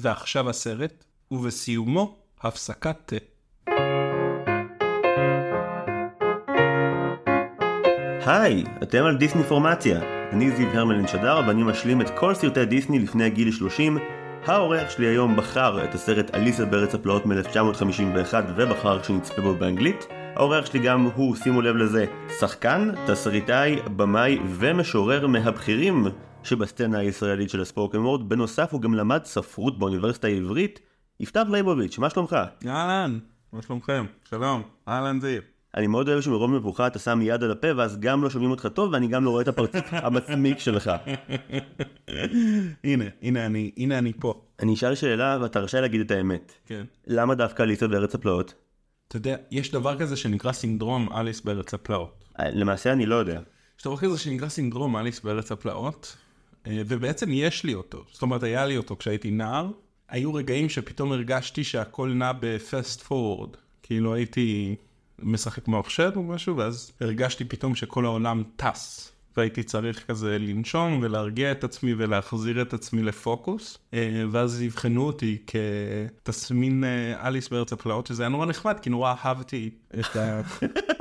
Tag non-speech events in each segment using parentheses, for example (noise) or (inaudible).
ועכשיו הסרט, ובסיומו, הפסקת תה. היי, אתם על דיסני פורמציה. אני זיו הרמלין שדר ואני משלים את כל סרטי דיסני לפני גיל 30. האורח שלי היום בחר את הסרט אליסה בארץ הפלאות מ-1951 ובחר שנצפה בו באנגלית. האורח שלי גם הוא, שימו לב לזה, שחקן, תסריטאי, במאי ומשורר מהבכירים שבסצנה הישראלית של הספורקן וורד. בנוסף הוא גם למד ספרות באוניברסיטה העברית. יפתח ליבוביץ', מה שלומך? אהלן, מה שלומכם? שלום, אהלן זיו. אני מאוד אוהב שמרוב מבוכה אתה שם יד על הפה ואז גם לא שומעים אותך טוב ואני גם לא רואה את הפרצוף (laughs) המצמיק שלך. הנה, הנה אני, הנה אני פה. אני אשאל שאלה ואתה רשאי להגיד את האמת. כן. למה דווקא אליסה בארץ הפלאות? אתה יודע, יש דבר כזה שנקרא סינדרום אליס בארץ הפלאות. אה, למעשה אני לא יודע. יש דבר כזה שנקרא סינדרום אליס בארץ הפלאות, ובעצם יש לי אותו. זאת אומרת, היה לי אותו כשהייתי נער. היו רגעים שפתאום הרגשתי שהכל נע בפסט פורוורד. כאילו הייתי משחק מחשב או משהו, ואז הרגשתי פתאום שכל העולם טס. והייתי צריך כזה לנשום ולהרגיע את עצמי ולהחזיר את עצמי לפוקוס. אה, ואז יבחנו אותי כתסמין אה, אליס בארץ הפלאות, שזה היה נורא נחמד, כי נורא אהבתי את ה...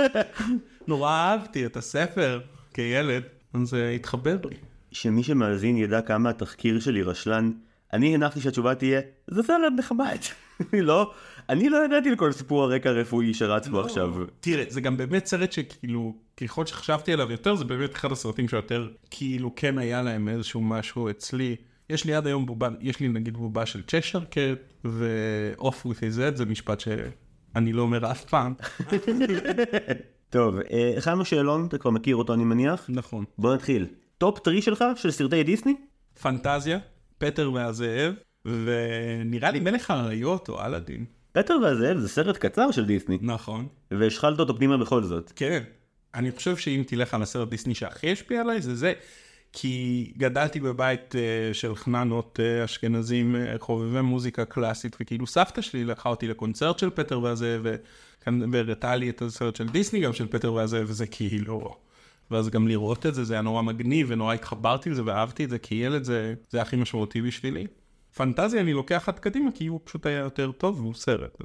(laughs) נורא אהבתי את הספר כילד, אז זה התחבר לי. שמי שמאזין ידע כמה התחקיר שלי רשלן. אני הנחתי שהתשובה תהיה, זה סרט נחמד. (laughs) לא, אני לא ידעתי לכל סיפור הרקע הרפואי שרץ בו עכשיו. תראה, זה גם באמת סרט שכאילו, ככל שחשבתי עליו יותר, זה באמת אחד הסרטים שיותר, כאילו כן היה להם איזשהו משהו אצלי. יש לי עד היום בובה, יש לי נגיד בובה של צ'שר קט, ו-off with his head זה משפט שאני לא אומר אף פעם. (laughs) טוב, אה, הכנו שאלון, אתה כבר מכיר אותו אני מניח? נכון. בוא נתחיל. top three שלך של סרטי דיסני? פנטזיה, פטר והזאב, ונראה לי מלך האריות או אלאדין. פטר והזאב זה סרט קצר של דיסני, נכון. והשחלת אותו פנימה בכל זאת. כן. אני חושב שאם תלך על הסרט דיסני שהכי השפיע עליי זה זה. כי גדלתי בבית אה, של חננות אה, אשכנזים אה, חובבי מוזיקה קלאסית, וכאילו סבתא שלי לקחה אותי לקונצרט של פטר והזאב, והראתה לי את הסרט של דיסני גם של פטר והזאב, וזה כאילו... ואז גם לראות את זה, זה היה נורא מגניב, ונורא התחברתי לזה ואהבתי את זה, כי ילד זה, זה הכי משמעותי בשבילי. פנטזיה אני לוקח עד קדימה, כי הוא פשוט היה יותר טוב, והוא סרט.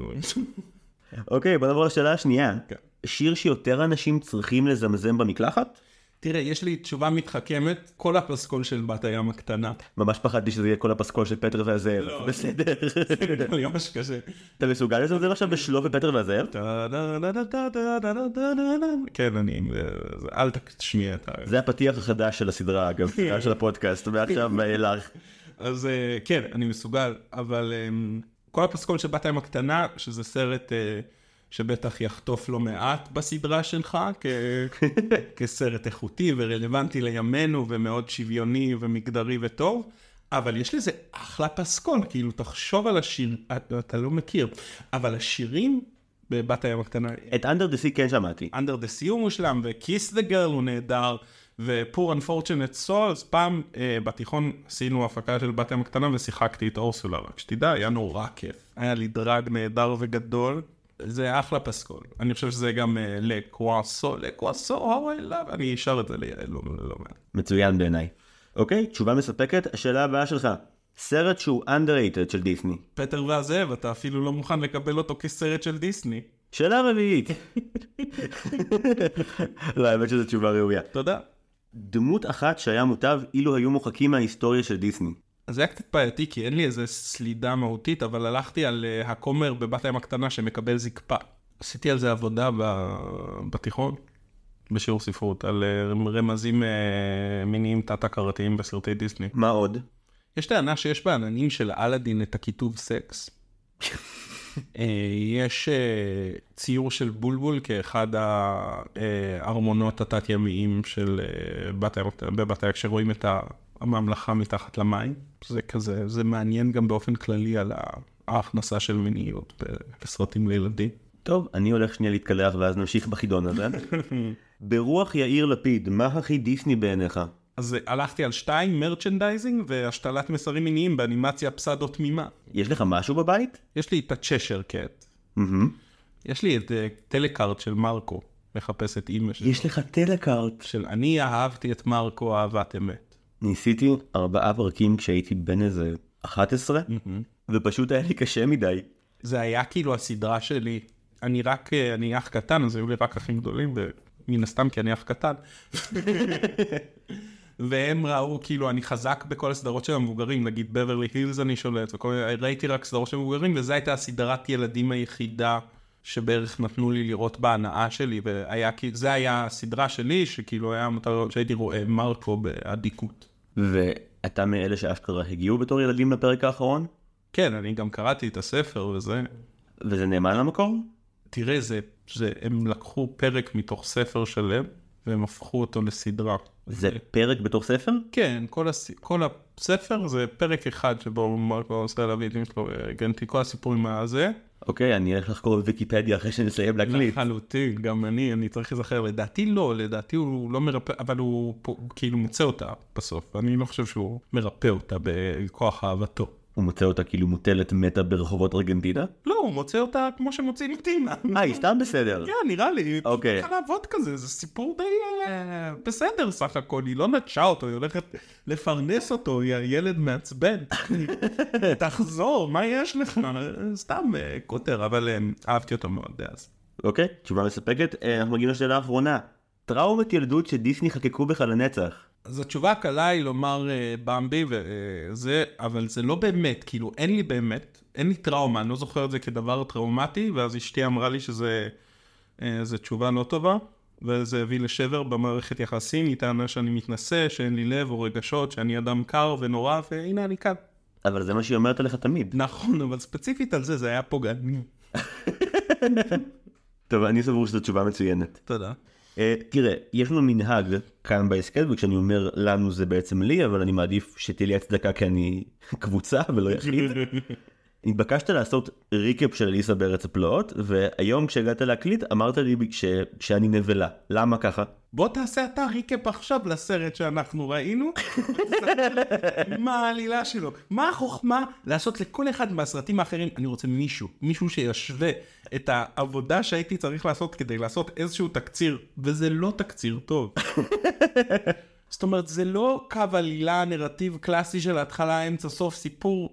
אוקיי, בוא נעבור לשאלה השנייה. כן. שיר שיותר אנשים צריכים לזמזם במקלחת? תראה, יש לי תשובה מתחכמת, כל הפסקול של בת הים הקטנה. ממש פחדתי שזה יהיה כל הפסקול של פטר והזאב. לא. בסדר. זה ממש קשה. אתה מסוגל לזמזם עכשיו בשלו ופטר והזאב? כן, אני... אל תשמיע את ה... זה הפתיח החדש של הסדרה אגב, של הפודקאסט, ועכשיו ואילך. אז אה, כן, אני מסוגל, אבל אמ, כל הפסקול של בת הים הקטנה, שזה סרט אה, שבטח יחטוף לא מעט בסדרה שלך, כ- (laughs) כסרט איכותי ורלוונטי לימינו ומאוד שוויוני ומגדרי וטוב, אבל יש לזה אחלה פסקול, כאילו תחשוב על השיר, אתה, אתה לא מכיר, אבל השירים בבת הים הקטנה, את אנדר דה סי כן שמעתי. Under the Sea הוא מושלם, ו-Kiss the Girl הוא נהדר, ו-Poor Unfortunate Souls, פעם אה, בתיכון עשינו הפקה של בת ים הקטנה ושיחקתי את אורסולה, רק שתדע, היה נורא כיף. היה לי דרג נהדר וגדול, זה אחלה פסקול. אני חושב שזה גם אה, לקוואסו, לקוואסו, love, אני אשר את זה ליעל, לא, לא, לא מעט. מצוין בעיניי. אוקיי, תשובה מספקת, השאלה הבאה שלך. סרט שהוא underrated של דיסני. פטר והזאב, אתה אפילו לא מוכן לקבל אותו כסרט של דיסני. שאלה רביעית. (laughs) לא, האמת שזו תשובה ראויה. תודה. דמות אחת שהיה מוטב אילו היו מוחקים מההיסטוריה של דיסני. אז זה היה קצת בעייתי, כי אין לי איזה סלידה מהותית, אבל הלכתי על uh, הכומר בבת הים הקטנה שמקבל זקפה. עשיתי על זה עבודה. בתיכון, בשיעור ספרות, על uh, רמזים uh, מיניים תת-הכרתיים בסרטי דיסני. מה עוד? יש טענה שיש בעננים של אלאדין את הכיתוב סקס. (laughs) אה, יש אה, ציור של בולבול כאחד הארמונות התת-ימיים של אה, בת הים, בבת הים, כשרואים את הממלכה מתחת למים. זה כזה, זה מעניין גם באופן כללי על ההכנסה של מיניות בסרטים לילדים. טוב, אני הולך שנייה להתקלח ואז נמשיך בחידון הזה. (laughs) ברוח יאיר לפיד, מה הכי דיסני בעיניך? אז הלכתי על שתיים, merchandising והשתלת מסרים מיניים באנימציה פסאודו תמימה. יש לך משהו בבית? יש לי את ה Cheshire Cat. מהמם. יש לי את אה, טלקארט של מרקו, מחפש את אימא שלו. יש לך טלקארט. של אני אהבתי את מרקו אהבת אמת. ניסיתי ארבעה פרקים כשהייתי בן איזה 11, ופשוט היה לי קשה מדי. זה היה כאילו הסדרה שלי. אני רק, אה, אני אח קטן, אז היו לי רק אחים גדולים, ומן הסתם כי אני אח קטן. (laughs) והם ראו, כאילו, אני חזק בכל הסדרות של המבוגרים, נגיד בברלי הילס אני שולט, וכל מיני, ראיתי רק סדרות של מבוגרים, וזו הייתה הסדרת ילדים היחידה שבערך נתנו לי לראות בהנאה שלי, והיה, כאילו, זה היה הסדרה שלי, שכאילו היה מטרה, שהייתי רואה מרקו באדיקות. ואתה מאלה שאשכרה הגיעו בתור ילדים לפרק האחרון? כן, אני גם קראתי את הספר וזה. וזה נאמן למקור? תראה, זה, זה, הם לקחו פרק מתוך ספר שלם, והם הפכו אותו לסדרה. זה פרק בתור ספר? כן, כל, הס... כל הספר זה פרק אחד שבו מרקו עושה לוידאים שלו, הגנתי כל הסיפורים הזה. אוקיי, אני אלך לחקור בוויקיפדיה אחרי שנסיים להקליט. לחלוטין, גם אני, אני צריך להיזכר, לדעתי לא, לדעתי הוא לא מרפא, אבל הוא פה, כאילו מוצא אותה בסוף, אני לא חושב שהוא מרפא אותה בכוח אהבתו. הוא מוצא אותה כאילו מוטלת מתה ברחובות ארגנטינה? לא, הוא מוצא אותה כמו שמוצאים את טינה. אה, היא סתם בסדר. כן, נראה לי. אוקיי. היא צריכה לעבוד כזה, זה סיפור די אה, בסדר סך הכל, היא לא נטשה אותו, היא הולכת לפרנס אותו, היא הילד מעצבן. (laughs) תחזור, מה יש לך? סתם אה, כותר, אבל אה, אהבתי אותו מאוד אז. אוקיי, תשובה מספקת. אה, אנחנו מגיעים לשאלה האחרונה. טראומת ילדות שדיסני חקקו בך לנצח. אז התשובה הקלה היא לומר אה, במבי וזה, אבל זה לא באמת, כאילו אין לי באמת, אין לי טראומה, אני לא זוכר את זה כדבר טראומטי, ואז אשתי אמרה לי שזה אה, זה תשובה לא טובה, וזה הביא לשבר במערכת יחסים, היא טענה שאני מתנשא, שאין לי לב או רגשות, שאני אדם קר ונורא, והנה אני כאן. אבל זה מה שהיא אומרת עליך תמיד. נכון, אבל ספציפית על זה, זה היה פוגעני. (laughs) טוב, אני סבור שזו תשובה מצוינת. תודה. Uh, תראה, יש לנו מנהג כאן בהסכת, וכשאני אומר לנו זה בעצם לי, אבל אני מעדיף שתהיה לי הצדקה כי אני (laughs) קבוצה ולא יחיד. התבקשת לעשות ריקאפ של אליסה בארץ הפלאות, והיום כשהגעת להקליט אמרת לי ש... שאני נבלה. למה ככה? בוא תעשה אתה ריקאפ עכשיו לסרט שאנחנו ראינו. (laughs) מה העלילה שלו? מה החוכמה לעשות לכל אחד מהסרטים האחרים? אני רוצה מישהו, מישהו שישווה את העבודה שהייתי צריך לעשות כדי לעשות איזשהו תקציר, וזה לא תקציר טוב. (laughs) זאת אומרת, זה לא קו עלילה, נרטיב קלאסי של התחלה, אמצע, סוף, סיפור.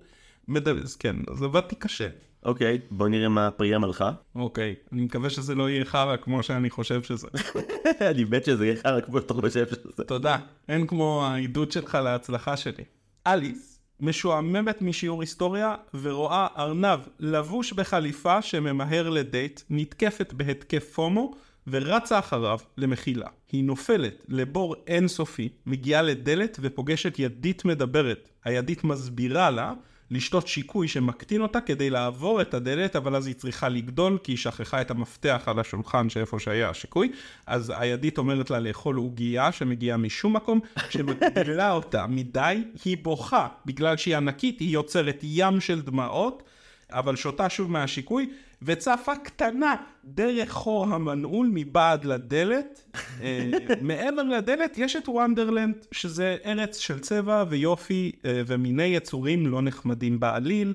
מדבס, כן, אז עבדתי קשה. אוקיי, בוא נראה מה פרי המלכה. אוקיי, אני מקווה שזה לא יהיה חרא כמו שאני חושב שזה. (laughs) אני מת שזה יהיה חרא כמו שאתה חושב שזה. תודה, אין כמו העידוד שלך להצלחה שלי. אליס משועממת משיעור היסטוריה ורואה ארנב לבוש בחליפה שממהר לדייט, נתקפת בהתקף פומו ורצה אחריו למחילה. היא נופלת לבור אינסופי, מגיעה לדלת ופוגשת ידית מדברת. הידית מסבירה לה לשתות שיקוי שמקטין אותה כדי לעבור את הדלת, אבל אז היא צריכה לגדול כי היא שכחה את המפתח על השולחן שאיפה שהיה השיקוי. אז הידית אומרת לה לאכול עוגייה שמגיעה משום מקום, שמגדילה (laughs) אותה מדי, היא בוכה. בגלל שהיא ענקית, היא יוצרת ים של דמעות. אבל שותה שוב מהשיקוי, וצפה קטנה דרך חור המנעול מבעד לדלת. אה, (laughs) מעבר לדלת יש את וונדרלנד, שזה ארץ של צבע ויופי אה, ומיני יצורים לא נחמדים בעליל.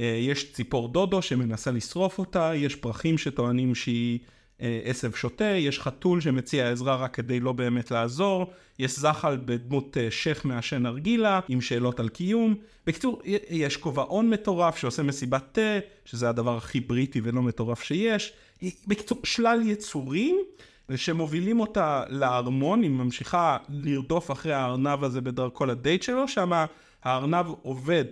אה, יש ציפור דודו שמנסה לשרוף אותה, יש פרחים שטוענים שהיא עשב שוטה, יש חתול שמציע עזרה רק כדי לא באמת לעזור, יש זחל בדמות שייח מעשן ארגילה עם שאלות על קיום. בקיצור, יש כובעון מטורף שעושה מסיבת תה, שזה הדבר הכי בריטי ולא מטורף שיש. בקיצור, שלל יצורים שמובילים אותה לארמון, היא ממשיכה לרדוף אחרי הארנב הזה בדרכו לדייט שלו, שם הארנב עובד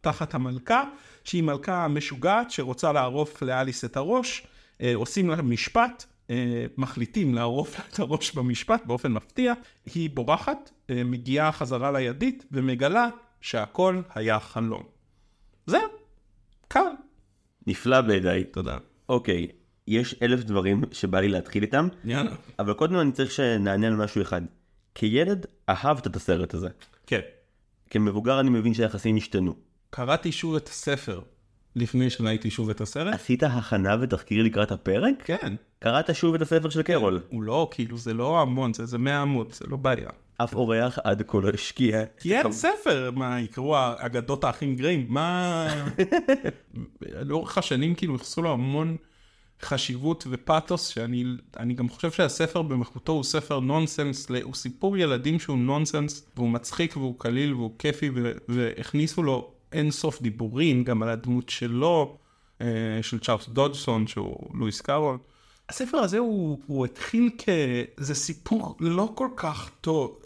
תחת המלכה, שהיא מלכה משוגעת שרוצה לערוף לאליס את הראש. אה, עושים לה משפט, אה, מחליטים לערוף לה את הראש במשפט באופן מפתיע, היא בורחת, אה, מגיעה חזרה לידית ומגלה שהכל היה חלום. זהו, קל. נפלא בעיניי. תודה. אוקיי, יש אלף דברים שבא לי להתחיל איתם, יאללה. אבל קודם אני צריך שנענה על משהו אחד. כילד אהבת את הסרט הזה. כן. כמבוגר אני מבין שהיחסים השתנו. קראתי שוב את הספר לפני שראיתי שוב את הסרט. עשית הכנה ותחקיר לקראת הפרק? כן. קראת שוב את הספר של קרול. הוא לא, כאילו, זה לא המון, זה איזה 100 עמוד, זה לא בעיה. אף אורח עד כה לא השקיע. כי אין ספר, מה, יקראו אגדות האחים גריים, מה... (laughs) לאורך השנים כאילו ייחסו לו המון חשיבות ופאתוס, שאני אני גם חושב שהספר במחותו הוא ספר נונסנס, הוא סיפור ילדים שהוא נונסנס, והוא מצחיק והוא קליל והוא כיפי, והכניסו לו אין סוף דיבורים גם על הדמות שלו, אה, של צ'ארלס דודסון, שהוא לואיס קארול. הספר הזה הוא, הוא התחיל כ... זה סיפור לא כל כך טוב.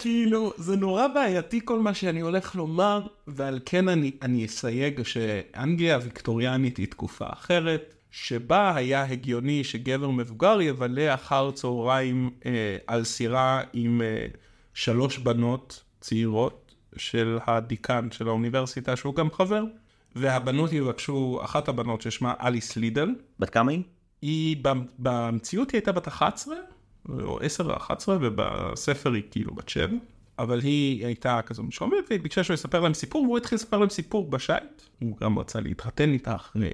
כאילו, זה נורא בעייתי כל מה שאני הולך לומר, ועל כן אני, אני אסייג שאנגליה הוויקטוריאנית היא תקופה אחרת, שבה היה הגיוני שגבר מבוגר יבלה אחר צהריים אה, על סירה עם אה, שלוש בנות צעירות של הדיקן של האוניברסיטה, שהוא גם חבר, והבנות יבקשו, אחת הבנות ששמה אליס לידל, בת כמה היא? היא במציאות היא הייתה בת 11, או 10 או 11, ובספר היא כאילו בת 7. אבל היא הייתה כזו משועממת, והיא ביקשה שהוא יספר להם סיפור, והוא התחיל לספר להם סיפור בשייט. הוא גם רצה להתחתן איתה אחרי...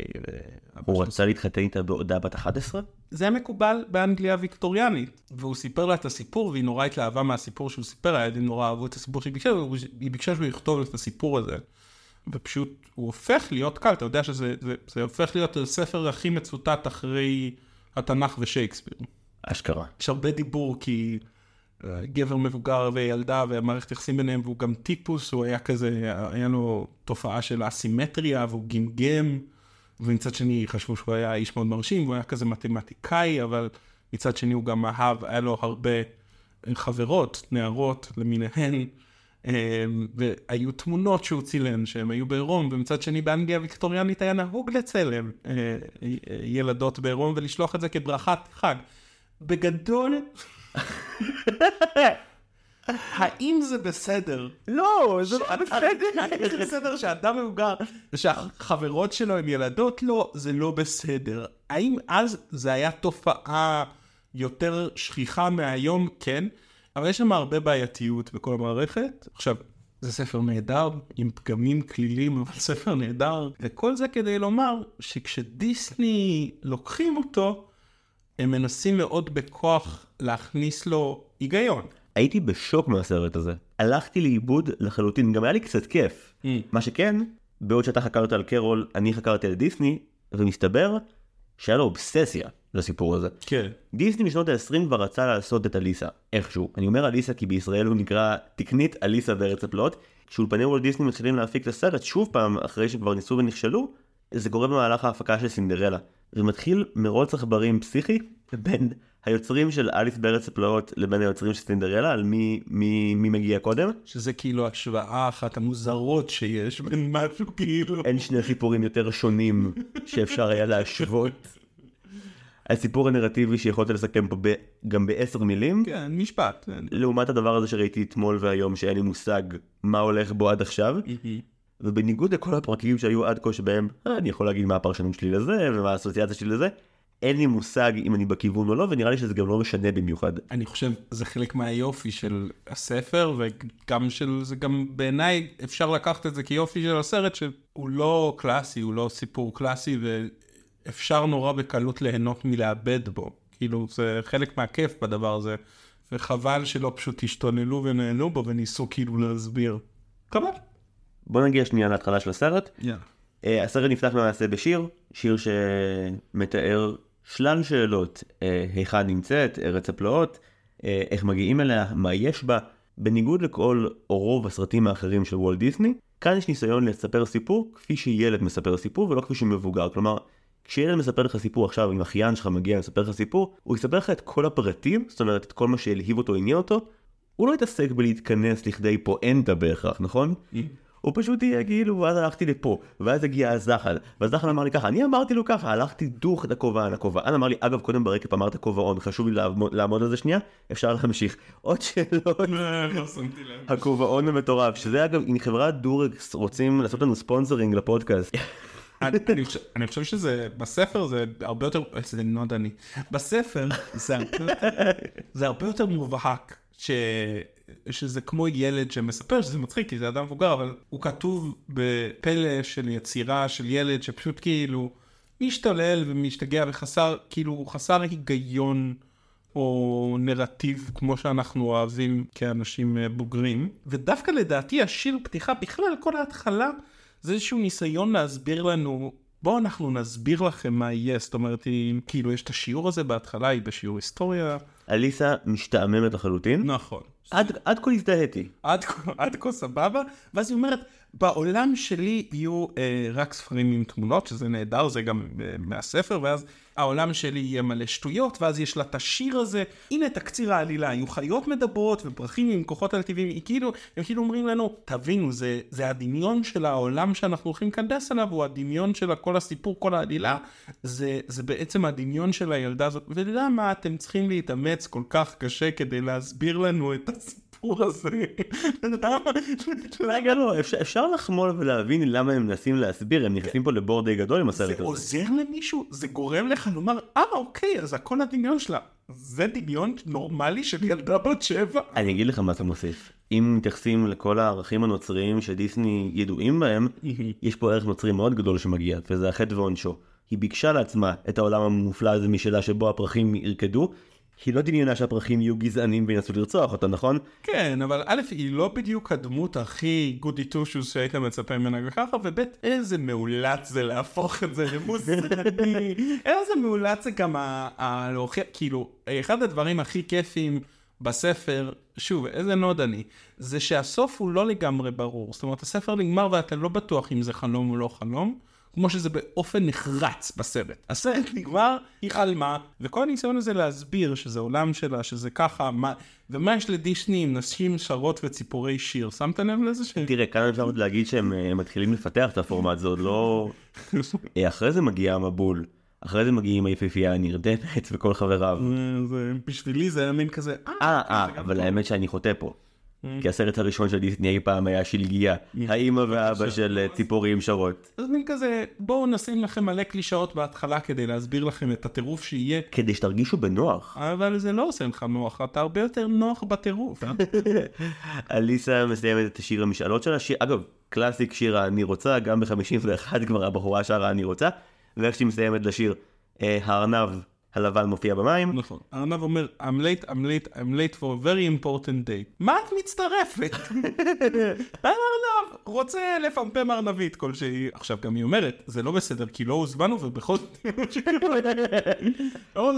הוא רצה להתחתן איתה בעודה בת 11? זה היה מקובל באנגליה הוויקטוריאנית. והוא סיפר לה את הסיפור, והיא נורא התלהבה מהסיפור שהוא סיפר, הילדים נורא אהבו את הסיפור שהיא ביקשה, והיא ביקשה שהוא יכתוב את הסיפור הזה. ופשוט הוא הופך להיות קל, אתה יודע שזה זה, זה הופך להיות הספר הכי מצוטט אחרי התנ"ך ושייקספיר. אשכרה. יש הרבה דיבור כי גבר מבוגר וילדה והמערכת יחסים ביניהם, והוא גם טיפוס, הוא היה כזה, היה לו תופעה של אסימטריה והוא גמגם, ומצד שני חשבו שהוא היה איש מאוד מרשים, והוא היה כזה מתמטיקאי, אבל מצד שני הוא גם אהב, היה לו הרבה חברות, נערות למיניהן. אמ, והיו תמונות שהוא צילם שהם היו בעירום, ומצד שני באנגליה הוויקטוריאנית היה נהוג לצלם אה, ילדות בעירום ולשלוח את זה כברכת חג. בגדול, האם זה בסדר? לא, זה לא בסדר. זה בסדר שאדם מבוגר ושהחברות שלו הן ילדות? לא, זה לא בסדר. האם אז זה היה תופעה יותר שכיחה מהיום? כן. אבל יש שם הרבה בעייתיות בכל המערכת. עכשיו, זה ספר נהדר, עם פגמים כלילים, אבל ספר נהדר. וכל זה כדי לומר שכשדיסני לוקחים אותו, הם מנסים מאוד בכוח להכניס לו היגיון. הייתי בשוק מהסרט הזה. הלכתי לאיבוד לחלוטין, גם היה לי קצת כיף. Mm. מה שכן, בעוד שאתה חקרת על קרול, אני חקרתי על דיסני, ומסתבר שהיה לו אובססיה לסיפור הזה. כן. דיסני בשנות ה-20 כבר רצה לעשות את אליסה, איכשהו. אני אומר אליסה כי בישראל הוא נקרא תקנית אליסה בארץ הפלאות. כשאולפני וולט דיסני מתחילים להפיק את הסרט שוב פעם אחרי שכבר ניסו ונכשלו, זה קורה במהלך ההפקה של סינדרלה. ומתחיל מרוץ עכברים פסיכי בין היוצרים של אליס בארץ הפלאות לבין היוצרים של סינדרלה, על מי, מי, מי מגיע קודם. שזה כאילו השוואה אחת המוזרות שיש בין משהו כאילו. אין שני סיפורים יותר שונים שאפשר היה להשוות. הסיפור הנרטיבי שיכולת לסכם פה ב, גם בעשר מילים, כן, משפט. לעומת הדבר הזה שראיתי אתמול והיום שאין לי מושג מה הולך בו עד עכשיו. ובניגוד לכל הפרקים שהיו עד כה שבהם אה, אני יכול להגיד מה הפרשנות שלי לזה ומה האסוציאציה שלי לזה, אין לי מושג אם אני בכיוון או לא ונראה לי שזה גם לא משנה במיוחד. אני חושב זה חלק מהיופי של הספר וגם של זה גם בעיניי אפשר לקחת את זה כיופי של הסרט שהוא לא קלאסי הוא לא סיפור קלאסי ואפשר נורא בקלות ליהנות מלאבד בו כאילו זה חלק מהכיף בדבר הזה וחבל שלא פשוט השתוללו ונהנו בו וניסו כאילו להסביר. חבל. בוא נגיע שנייה להתחלה של הסרט. Yeah. Uh, הסרט נפתח למעשה בשיר, שיר שמתאר שלל שאלות, uh, היכן נמצאת, ארץ הפלאות, uh, איך מגיעים אליה, מה יש בה. בניגוד לכל או רוב הסרטים האחרים של וולט דיסני, כאן יש ניסיון לספר סיפור כפי שילד מספר סיפור ולא כפי שמבוגר. כלומר, כשילד מספר לך סיפור עכשיו, אם אחיין שלך מגיע לספר לך סיפור, הוא יספר לך את כל הפרטים, זאת אומרת את כל מה שהלהיב אותו, עניין אותו, הוא לא יתעסק בלהתכנס לכדי פואנטה בהכרח, נכון? הוא פשוט יהיה כאילו, ואז הלכתי לפה, ואז הגיע הזחל, והזחל אמר לי ככה, אני אמרתי לו ככה, הלכתי דוך את הכובען, הכובען אמר לי, אגב, קודם ברקע אמרת כובעון, חשוב לי לעמוד, לעמוד על זה שנייה, אפשר להמשיך. עוד שאלות, (laughs) לא. הכובעון המטורף, שזה אגב, אם חברת דורקס רוצים לעשות לנו ספונסרינג לפודקאסט. אני, אני, חושב, אני שזה, בספר זה הרבה יותר, זה בספר זה הרבה יותר, זה הרבה יותר מובהק, ש, שזה כמו ילד שמספר שזה מצחיק כי זה אדם מבוגר, אבל הוא כתוב בפלא של יצירה של ילד שפשוט כאילו משתולל ומשתגע וחסר, כאילו חסר היגיון. או נרטיב כמו שאנחנו אוהבים כאנשים אה, בוגרים ודווקא לדעתי השיר פתיחה בכלל כל ההתחלה זה איזשהו ניסיון להסביר לנו, בואו אנחנו נסביר לכם מה יהיה, זאת אומרת, אם כאילו יש את השיעור הזה בהתחלה, היא בשיעור היסטוריה. אליסה משתעממת לחלוטין. נכון. עד, עד כה הזדהיתי. עד, עד כה סבבה, ואז היא אומרת, בעולם שלי יהיו אה, רק ספרים עם תמונות, שזה נהדר, זה גם אה, מהספר, ואז העולם שלי יהיה מלא שטויות, ואז יש לה את השיר הזה, הנה תקציר העלילה, יהיו חיות מדברות ופרחים עם כוחות על טבעיים, היא כאילו, הם כאילו אומרים לנו, תבינו, זה, זה הדמיון של העולם שאנחנו הולכים להיכנס אליו, הוא הדמיון של כל הסיפור, כל העלילה, זה, זה בעצם הדמיון של הילדה הזאת, ולמה אתם צריכים להתאמץ כל כך קשה כדי להסביר לנו את הסיפור הזה? למה? רגע לא, אפשר, אפשר לחמול ולהבין למה הם מנסים להסביר, הם נכנסים פה לבור די גדול עם הסרט זה הזה. עוזר למישהו? זה גורם לך לומר, אה אוקיי, אז הכל הדמיון שלה. זה דמיון נורמלי של ילדה בת שבע? אני אגיד לך מה זה מוסיף. אם מתייחסים לכל הערכים הנוצריים שדיסני ידועים בהם, יש פה ערך נוצרי מאוד גדול שמגיע, וזה החטא ועונשו. היא ביקשה לעצמה את העולם המופלא הזה משלה שבו הפרחים ירקדו, היא לא דמיינה שהפרחים יהיו גזענים וינסו לרצוח אותה, נכון? כן, אבל א', היא לא בדיוק הדמות הכי גודי טושוס שהיית מצפה ממנה ככה, וב', איזה מאולץ זה להפוך את זה למוסדי. (laughs) איזה מאולץ זה גם להוכיח, כאילו, אחד הדברים הכי כיפים בספר, שוב, איזה נוד אני, זה שהסוף הוא לא לגמרי ברור. זאת אומרת, הספר נגמר ואתה לא בטוח אם זה חלום או לא חלום. כמו שזה באופן נחרץ בסרט. הסרט נגמר, היא חלמה, וכל הניסיון הזה להסביר שזה עולם שלה, שזה ככה, מה, ומה יש לדיסני עם נשים שרות וציפורי שיר, שמת לב לזה ש... תראה, כאן אפשר עוד להגיד שהם אה, מתחילים לפתח את הפורמט, זה עוד לא... (laughs) אה, אחרי זה מגיע המבול, אחרי זה מגיעים היפיפייה הנרדמת וכל חבריו. זה, בשבילי זה היה מין כזה, אה, אה, אה, אבל האמת שאני חוטא פה. כי הסרט הראשון של דיסני אי פעם היה שלגיה, האימא והאבא של אה, ציפורים שרות. אז מין כזה, בואו נשים לכם מלא קלישאות בהתחלה כדי להסביר לכם את הטירוף שיהיה, כדי שתרגישו בנוח. אבל זה לא עושה לך נוח, אתה הרבה יותר נוח בטירוף. אה? (laughs) אליסה מסיימת את השיר המשאלות שלה, אגב, קלאסיק שיר ה"אני רוצה", גם ב-51 כבר הבחורה שרה "אני רוצה", ואיך שהיא מסיימת לשיר, אה, הארנב הלבן מופיע במים, נכון. הארנב אומר, I'm late, I'm late, I'm late for a very important day. מה את מצטרפת? (laughs) הארנב רוצה לפמפם ארנבית כלשהי. עכשיו גם היא אומרת, זה לא בסדר כי לא הוזמנו ובכל זאת... לא,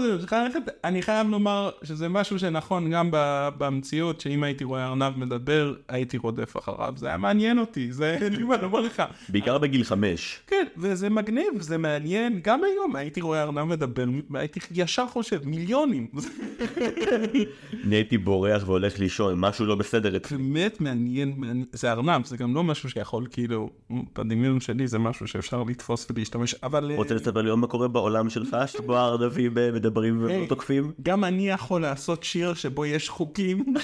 אני חייב לומר שזה משהו שנכון גם במציאות, שאם הייתי רואה ארנב מדבר, הייתי רודף אחריו. זה היה מעניין אותי, זה אין לי מה לומר לך. בעיקר בגיל חמש. כן, וזה מגניב, זה מעניין, גם היום הייתי רואה ארנב מדבר, הייתי ישר חושב, מיליונים. נהייתי בורח והולך לישון, משהו לא בסדר. באמת מעניין, זה ארנב, זה גם לא משהו שיכול כאילו, בדמיון שלי זה משהו שאפשר לתפוס ולהשתמש, אבל אה, רוצה לספר לי מה קורה בעולם שלך, שבו הארנבים אה, מדברים. ותוקפים? גם אני יכול לעשות שיר שבו יש חוקים. (laughs)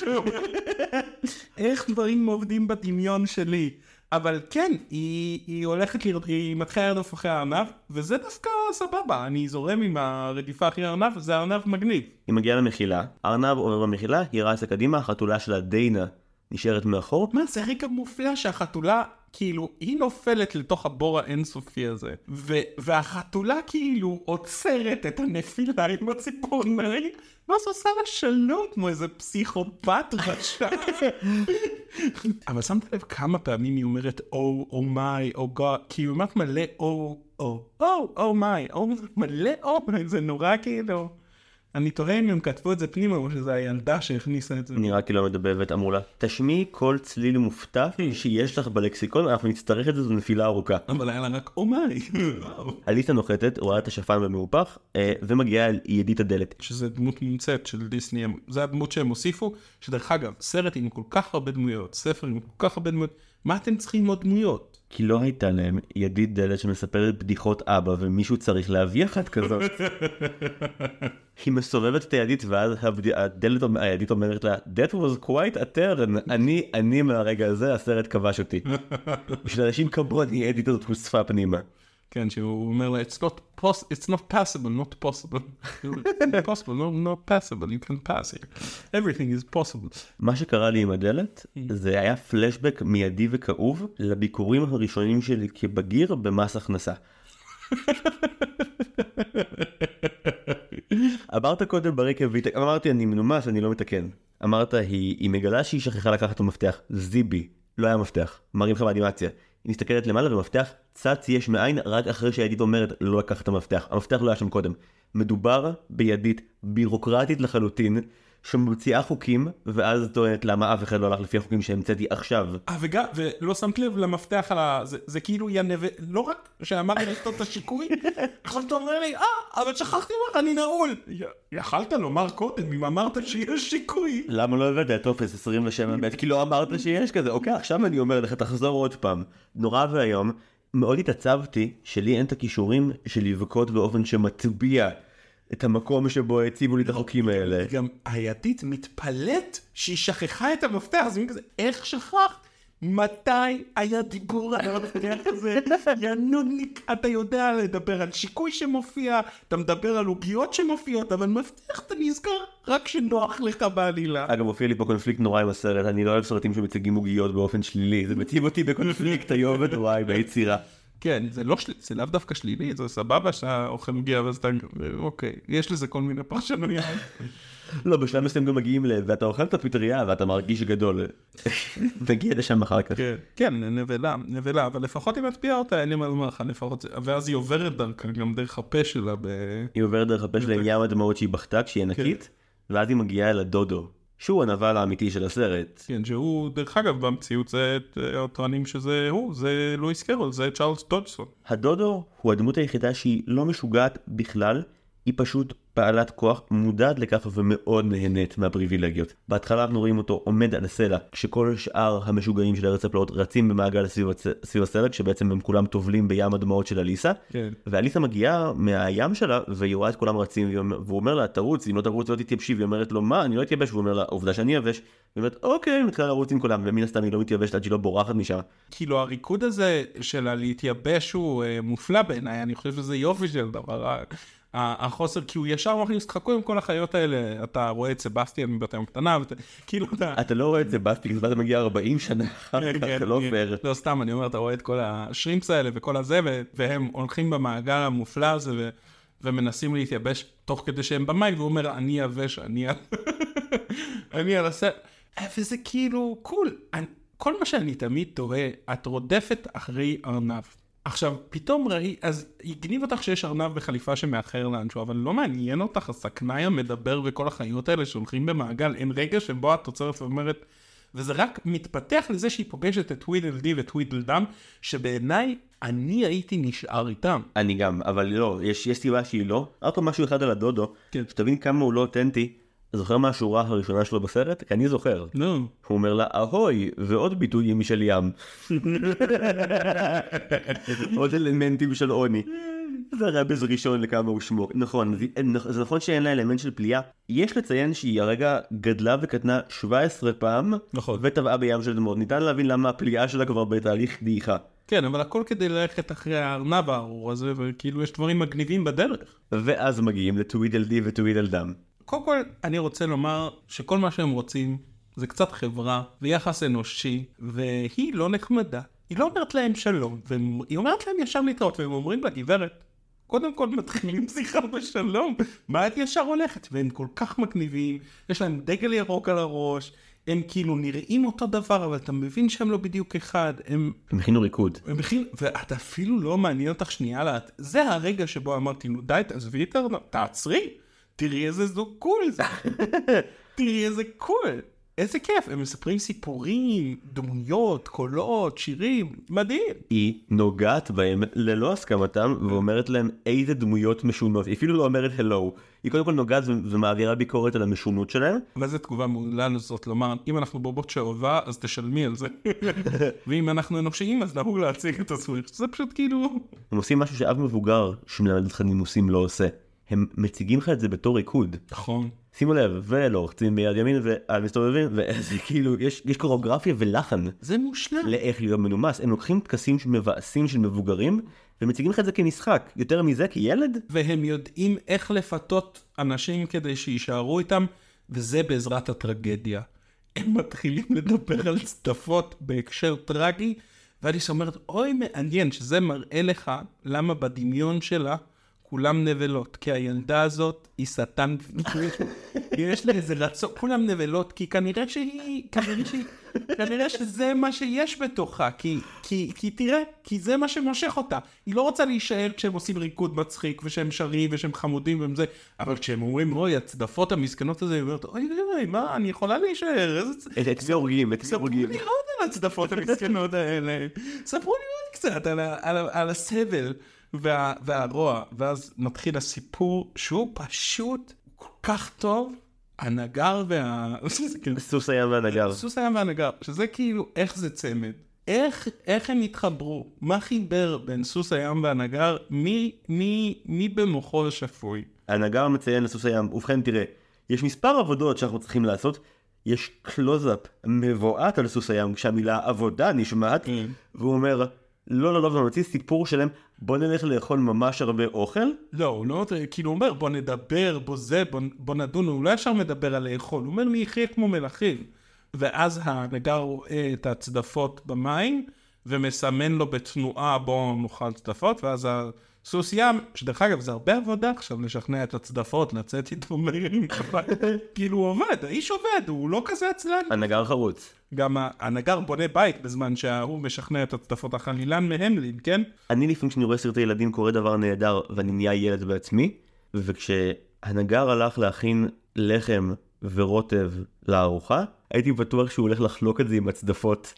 איך דברים עובדים בדמיון שלי. אבל כן, היא, היא הולכת. היא מתחילה לרדוף אחרי הארנב, וזה דווקא סבבה, אני זורם עם הרדיפה אחרי הארנב, זה ארנב מגניב. היא מגיעה למחילה, ארנב עובר במחילה, היא רצה קדימה, החתולה שלה דיינה נשארת מאחור, מה, זה רגע מופלא שהחתולה, כאילו, היא נופלת לתוך הבור האינסופי הזה, ו- והחתולה כאילו עוצרת את הנפילה עם הציפורניים, ואז עושה לה שלום כמו איזה פסיכופת רשע. (laughs) אבל שמת לב כמה פעמים היא אומרת או, או מיי, או גוד, כי היא אומרת מלא או, או, או, או מיי, מלא או, זה נורא כאילו. אני תוהה אם הם כתבו את זה פנימה או שזה הילדה שהכניסה את זה. נראה כאילו מדבבת, אמרו לה, תשמיעי כל צליל מופתע שיש לך בלקסיקון, אנחנו נצטרך את זה, זו נפילה ארוכה. אבל היה לה רק או מיי. אליסה (laughs) נוחתת, רואה את השפן במהופך, אה, ומגיעה אל ידית הדלת. שזה דמות מומצאת של דיסני, זה הדמות שהם הוסיפו, שדרך אגב, סרט עם כל כך הרבה דמויות, ספר עם כל כך הרבה דמויות, מה אתם צריכים עוד דמויות? כי לא הייתה להם ידית דלת שמספרת בדיחות אבא ומישהו צריך להביא אחת כזאת. (laughs) היא מסובבת את הידית ואז הבד... הדלת, הידית אומרת לה that was quite a turn אני אני מהרגע הזה הסרט כבש אותי. (laughs) בשביל אנשים כמוני הידית הזאת הוספה פנימה. כן, שהוא אומר לה, it's not, poss- it's not possible, not possible. It's (laughs) possible, no, not possible, you can pass it. Everything is possible. מה שקרה לי עם הדלת זה היה פלשבק מיידי וכאוב לביקורים הראשונים שלי כבגיר במס הכנסה. (laughs) אמרת קודם ברקע אמרתי אני מנומס אני לא מתקן. אמרת היא, היא מגלה שהיא שכחה לקחת את המפתח זיבי לא היה מפתח מראים לך באנימציה. היא מסתכלת למעלה ומפתח צץ יש מאין רק אחרי שהידית אומרת לא לקחת את המפתח המפתח לא היה שם קודם. מדובר בידית בירוקרטית לחלוטין שממציאה חוקים, ואז טוענת למה אף אחד לא הלך לפי החוקים שהמצאתי עכשיו. אה, וגם, ולא שמת לב למפתח על ה... זה, זה כאילו יא נבל... לא רק שאמרתי לכתוב את השיקוי, (laughs) עכשיו אתה אומר לי, אה, אבל שכחתי לך, אני נעול. י- יכלת לומר קודם, אם אמרת שיש שיקוי. למה לא הבאת את טופס 27 ב'? כי לא אמרת שיש כזה. אוקיי, עכשיו אני אומר לך, תחזור עוד פעם. נורא ואיום. מאוד התעצבתי שלי אין את הכישורים של לבכות באופן שמטביע את המקום שבו הציבו לי את החוקים האלה. גם הידית מתפלאת שהיא שכחה את המפתח, אז היא כזה, איך שכחת? מתי היה דיבור על המפתח הזה? יא נודניק, אתה יודע לדבר על שיקוי שמופיע, אתה מדבר על עוגיות שמופיעות, אבל מפתח אתה נזכר רק כשנוח לך בעלילה. אגב, מופיע לי פה קונפליקט נורא עם הסרט, אני לא אוהב סרטים שמציגים עוגיות באופן שלילי, זה מציב אותי בקונפליקט היום ונוראי ביצירה. כן, זה לא שלילי, זה לאו דווקא שלילי, זה סבבה שאתה אוכל עוגיה ואז אתה, אוקיי, יש לזה כל מיני פרשנויות. (laughs) לא, בשלב מסוים גם מגיעים ל... ואתה אוכל את הפטריה ואתה מרגיש גדול. (laughs) תגיע לשם אחר כך. כן, כן, נבלה, נבלה, אבל לפחות היא מצביעה אותה, אין לי מה לומר לך, לפחות, זה- ואז היא עוברת דרכה, גם דרך הפה שלה ב... היא עוברת דרך הפה שלה עם ים הדמעות שהיא בכתה כשהיא ענקית, ואז היא מגיעה אל הדודו, שהוא הנבל האמיתי של הסרט. כן, שהוא, דרך אגב, במציאות זה, אה, טוענים שזה הוא, זה לואיס קרול, זה צ'ארלס דודסון. הדודו הוא הדמות היחידה שהיא לא משוגעת בכלל, היא פשוט בעלת כוח, מודעת לכך ומאוד נהנית מהפריבילגיות. בהתחלה אנחנו רואים אותו עומד על הסלע, כשכל שאר המשוגעים של ארץ הפלאות רצים במעגל סביב, הצ... סביב הסלע, כשבעצם הם כולם טובלים בים הדמעות של אליסה. כן. ואליסה מגיעה מהים שלה, והיא רואה את כולם רצים, והוא אומר לה, תרוץ, אם לא תרוץ לא תתייבשי, והיא אומרת לו, מה, אני לא אתייבש, והוא אומר לה, עובדה שאני יבש. והיא אומרת, אוקיי, היא מתחילה לרוץ עם כולם, ומן הסתם היא לא מתייבשת עד שהיא לא בורחת משם. כאילו הריקוד הזה של הלהתייבש הוא אה, מופלא בעיניי, אני חושב שזה יופי של דבר. החוסר, כי הוא ישר מכניס, תחכו עם כל החיות האלה, אתה רואה את סבסטיאן מבתי הקטנה, כאילו אתה... אתה לא רואה את זה בסטיק, אז אתה מגיע 40 שנה אחר כן, כך, כן, זה לא. פייר. לא סתם, אני אומר, אתה רואה את כל השרימפס האלה וכל הזה, והם הולכים במעגל המופלא הזה, ומנסים להתייבש תוך כדי שהם במים, והוא אומר, אני יבש, אני (laughs) על... הסרט. וזה כאילו קול. כל מה שאני תמיד תוהה, את רודפת אחרי ארנב. עכשיו, פתאום ראי, אז הגניב אותך שיש ארנב בחליפה שמאחר לאנשהו, אבל לא מעניין אותך הסכנאי המדבר וכל החיות האלה שהולכים במעגל, אין רגע שבו את עוצרת ואומרת, וזה רק מתפתח לזה שהיא פוגשת את טווידל די וטווידל דם, שבעיניי אני הייתי נשאר איתם. אני גם, אבל לא, יש יש סיבה שהיא לא. רק משהו אחד על הדודו, כן. שתבין כמה הוא לא אותנטי. זוכר מה השורה הראשונה שלו בסרט? כי אני זוכר. נו. הוא אומר לה אהוי, ועוד ביטויים משל ים. (laughs) עוד אלמנטים של עוני. זה רמז ראשון לכמה הוא שמו. נכון, זה- זה נכון שאין לה אלמנט של פליאה. יש לציין שהיא הרגע גדלה וקטנה 17 פעם, נכון. וטבעה בים של דמות. ניתן להבין למה הפליאה שלה כבר בתהליך דעיכה. כן, אבל הכל כדי ללכת אחרי הארנב הארור הזה, וכאילו יש דברים מגניבים בדרך. ואז מגיעים לטווידל די וטווידל דם. קודם כל, אני רוצה לומר שכל מה שהם רוצים זה קצת חברה ויחס אנושי, והיא לא נחמדה. היא לא אומרת להם שלום, והיא אומרת להם ישר להתראות, והם אומרים לה, גברת, קודם כל מתחילים (laughs) שיחה בשלום, מה את ישר הולכת? והם כל כך מגניבים, יש להם דגל ירוק על הראש, הם כאילו נראים אותו דבר, אבל אתה מבין שהם לא בדיוק אחד, הם הם הכינו ריקוד. הם הכין, ואת אפילו לא מעניין אותך שנייה לאט. זה הרגע שבו אמרתי, נו די, תעזבי את ארנב, תעצרי, תראי איזה זוג קול זה. (laughs) תראי איזה קול. איזה כיף, הם מספרים סיפורים, דמויות, קולות, שירים, מדהים. היא נוגעת בהם ללא הסכמתם ואומרת להם איזה דמויות משונות. היא אפילו לא אומרת הלו. היא קודם כל נוגעת ומעבירה ביקורת על המשונות שלהם. אבל זו תגובה מעולה לזאת לומר, אם אנחנו בובות שעובה, אז תשלמי על זה. (laughs) (laughs) ואם אנחנו אנושיים, אז נהוג להציג את הסוויץ'. זה פשוט כאילו... הם עושים משהו שאף מבוגר שמלמד אותך נימוסים לא עושה. הם מציגים לך את זה בתור ריקוד. נכון. שימו לב, ולוחצים ביד ימין ועל מסתובבים, וזה (laughs) כאילו, יש, יש קוריאוגרפיה ולחן זה מושלם. לאיך להיות מנומס. הם לוקחים טקסים מבאסים של מבוגרים, ומציגים לך את זה כמשחק. יותר מזה, כילד, והם יודעים איך לפתות אנשים כדי שיישארו איתם, וזה בעזרת הטרגדיה. הם מתחילים לדבר על צדפות בהקשר טרגי, ואליס אומרת, אוי מעניין, שזה מראה לך למה בדמיון שלה כולם נבלות, כי הילדה הזאת היא שטן, (laughs) יש לה איזה רצון, כולם נבלות, כי כנראה שהיא, כנראה שהיא, כנראה שזה מה שיש בתוכה, כי, כי, כי תראה, כי זה מה שמושך אותה. היא לא רוצה להישאר כשהם עושים ריקוד מצחיק, ושהם שרים, ושהם חמודים וזה, אבל כשהם אומרים, אוי, הצדפות המסכנות הזה, היא אומרת, אוי, אוי, מה, אני יכולה להישאר, איזה... את- מי הורגים? את מי ספרו הורגים? לי עוד על הצדפות המסכנות האלה. ספרו לי עוד קצת על, על, ה- על הסבל וה, והרוע. ואז מתחיל הסיפור שהוא פשוט כל כך טוב. הנגר וה... (laughs) סוס הים והנגר. סוס הים והנגר, שזה כאילו, איך זה צמד? איך, איך הם התחברו? מה חיבר בין סוס הים והנגר? מי, מי, מי במוחו שפוי? הנגר מציין לסוס הים, ובכן תראה, יש מספר עבודות שאנחנו צריכים לעשות. יש קלוזאפ מבועת על סוס הים כשהמילה עבודה נשמעת, והוא אומר, לא לא לא, זה מוציא סיפור שלם, בוא נלך לאכול ממש הרבה אוכל, לא, הוא לא, כאילו אומר בוא נדבר, בוא זה, בוא, בוא נדון, הוא לא ישר מדבר על לאכול, הוא אומר לי יחיה כמו מלכים. ואז הנגר רואה את הצדפות במים, ומסמן לו בתנועה בוא נאכל צדפות, ואז הסוס ים, שדרך אגב זה הרבה עבודה עכשיו לשכנע את הצדפות, לצאת איתו אבל כאילו הוא עובד, האיש עובד, הוא לא כזה עצלן. הנגר חרוץ. גם הנגר בונה בית בזמן שההוא משכנע את הצדפות החלילן מהמלין, כן? אני לפעמים כשאני רואה סרטי ילדים קורה דבר נהדר ואני נהיה ילד בעצמי, וכשהנגר הלך להכין לחם ורוטב לארוחה, הייתי בטוח שהוא הולך לחלוק את זה עם הצדפות.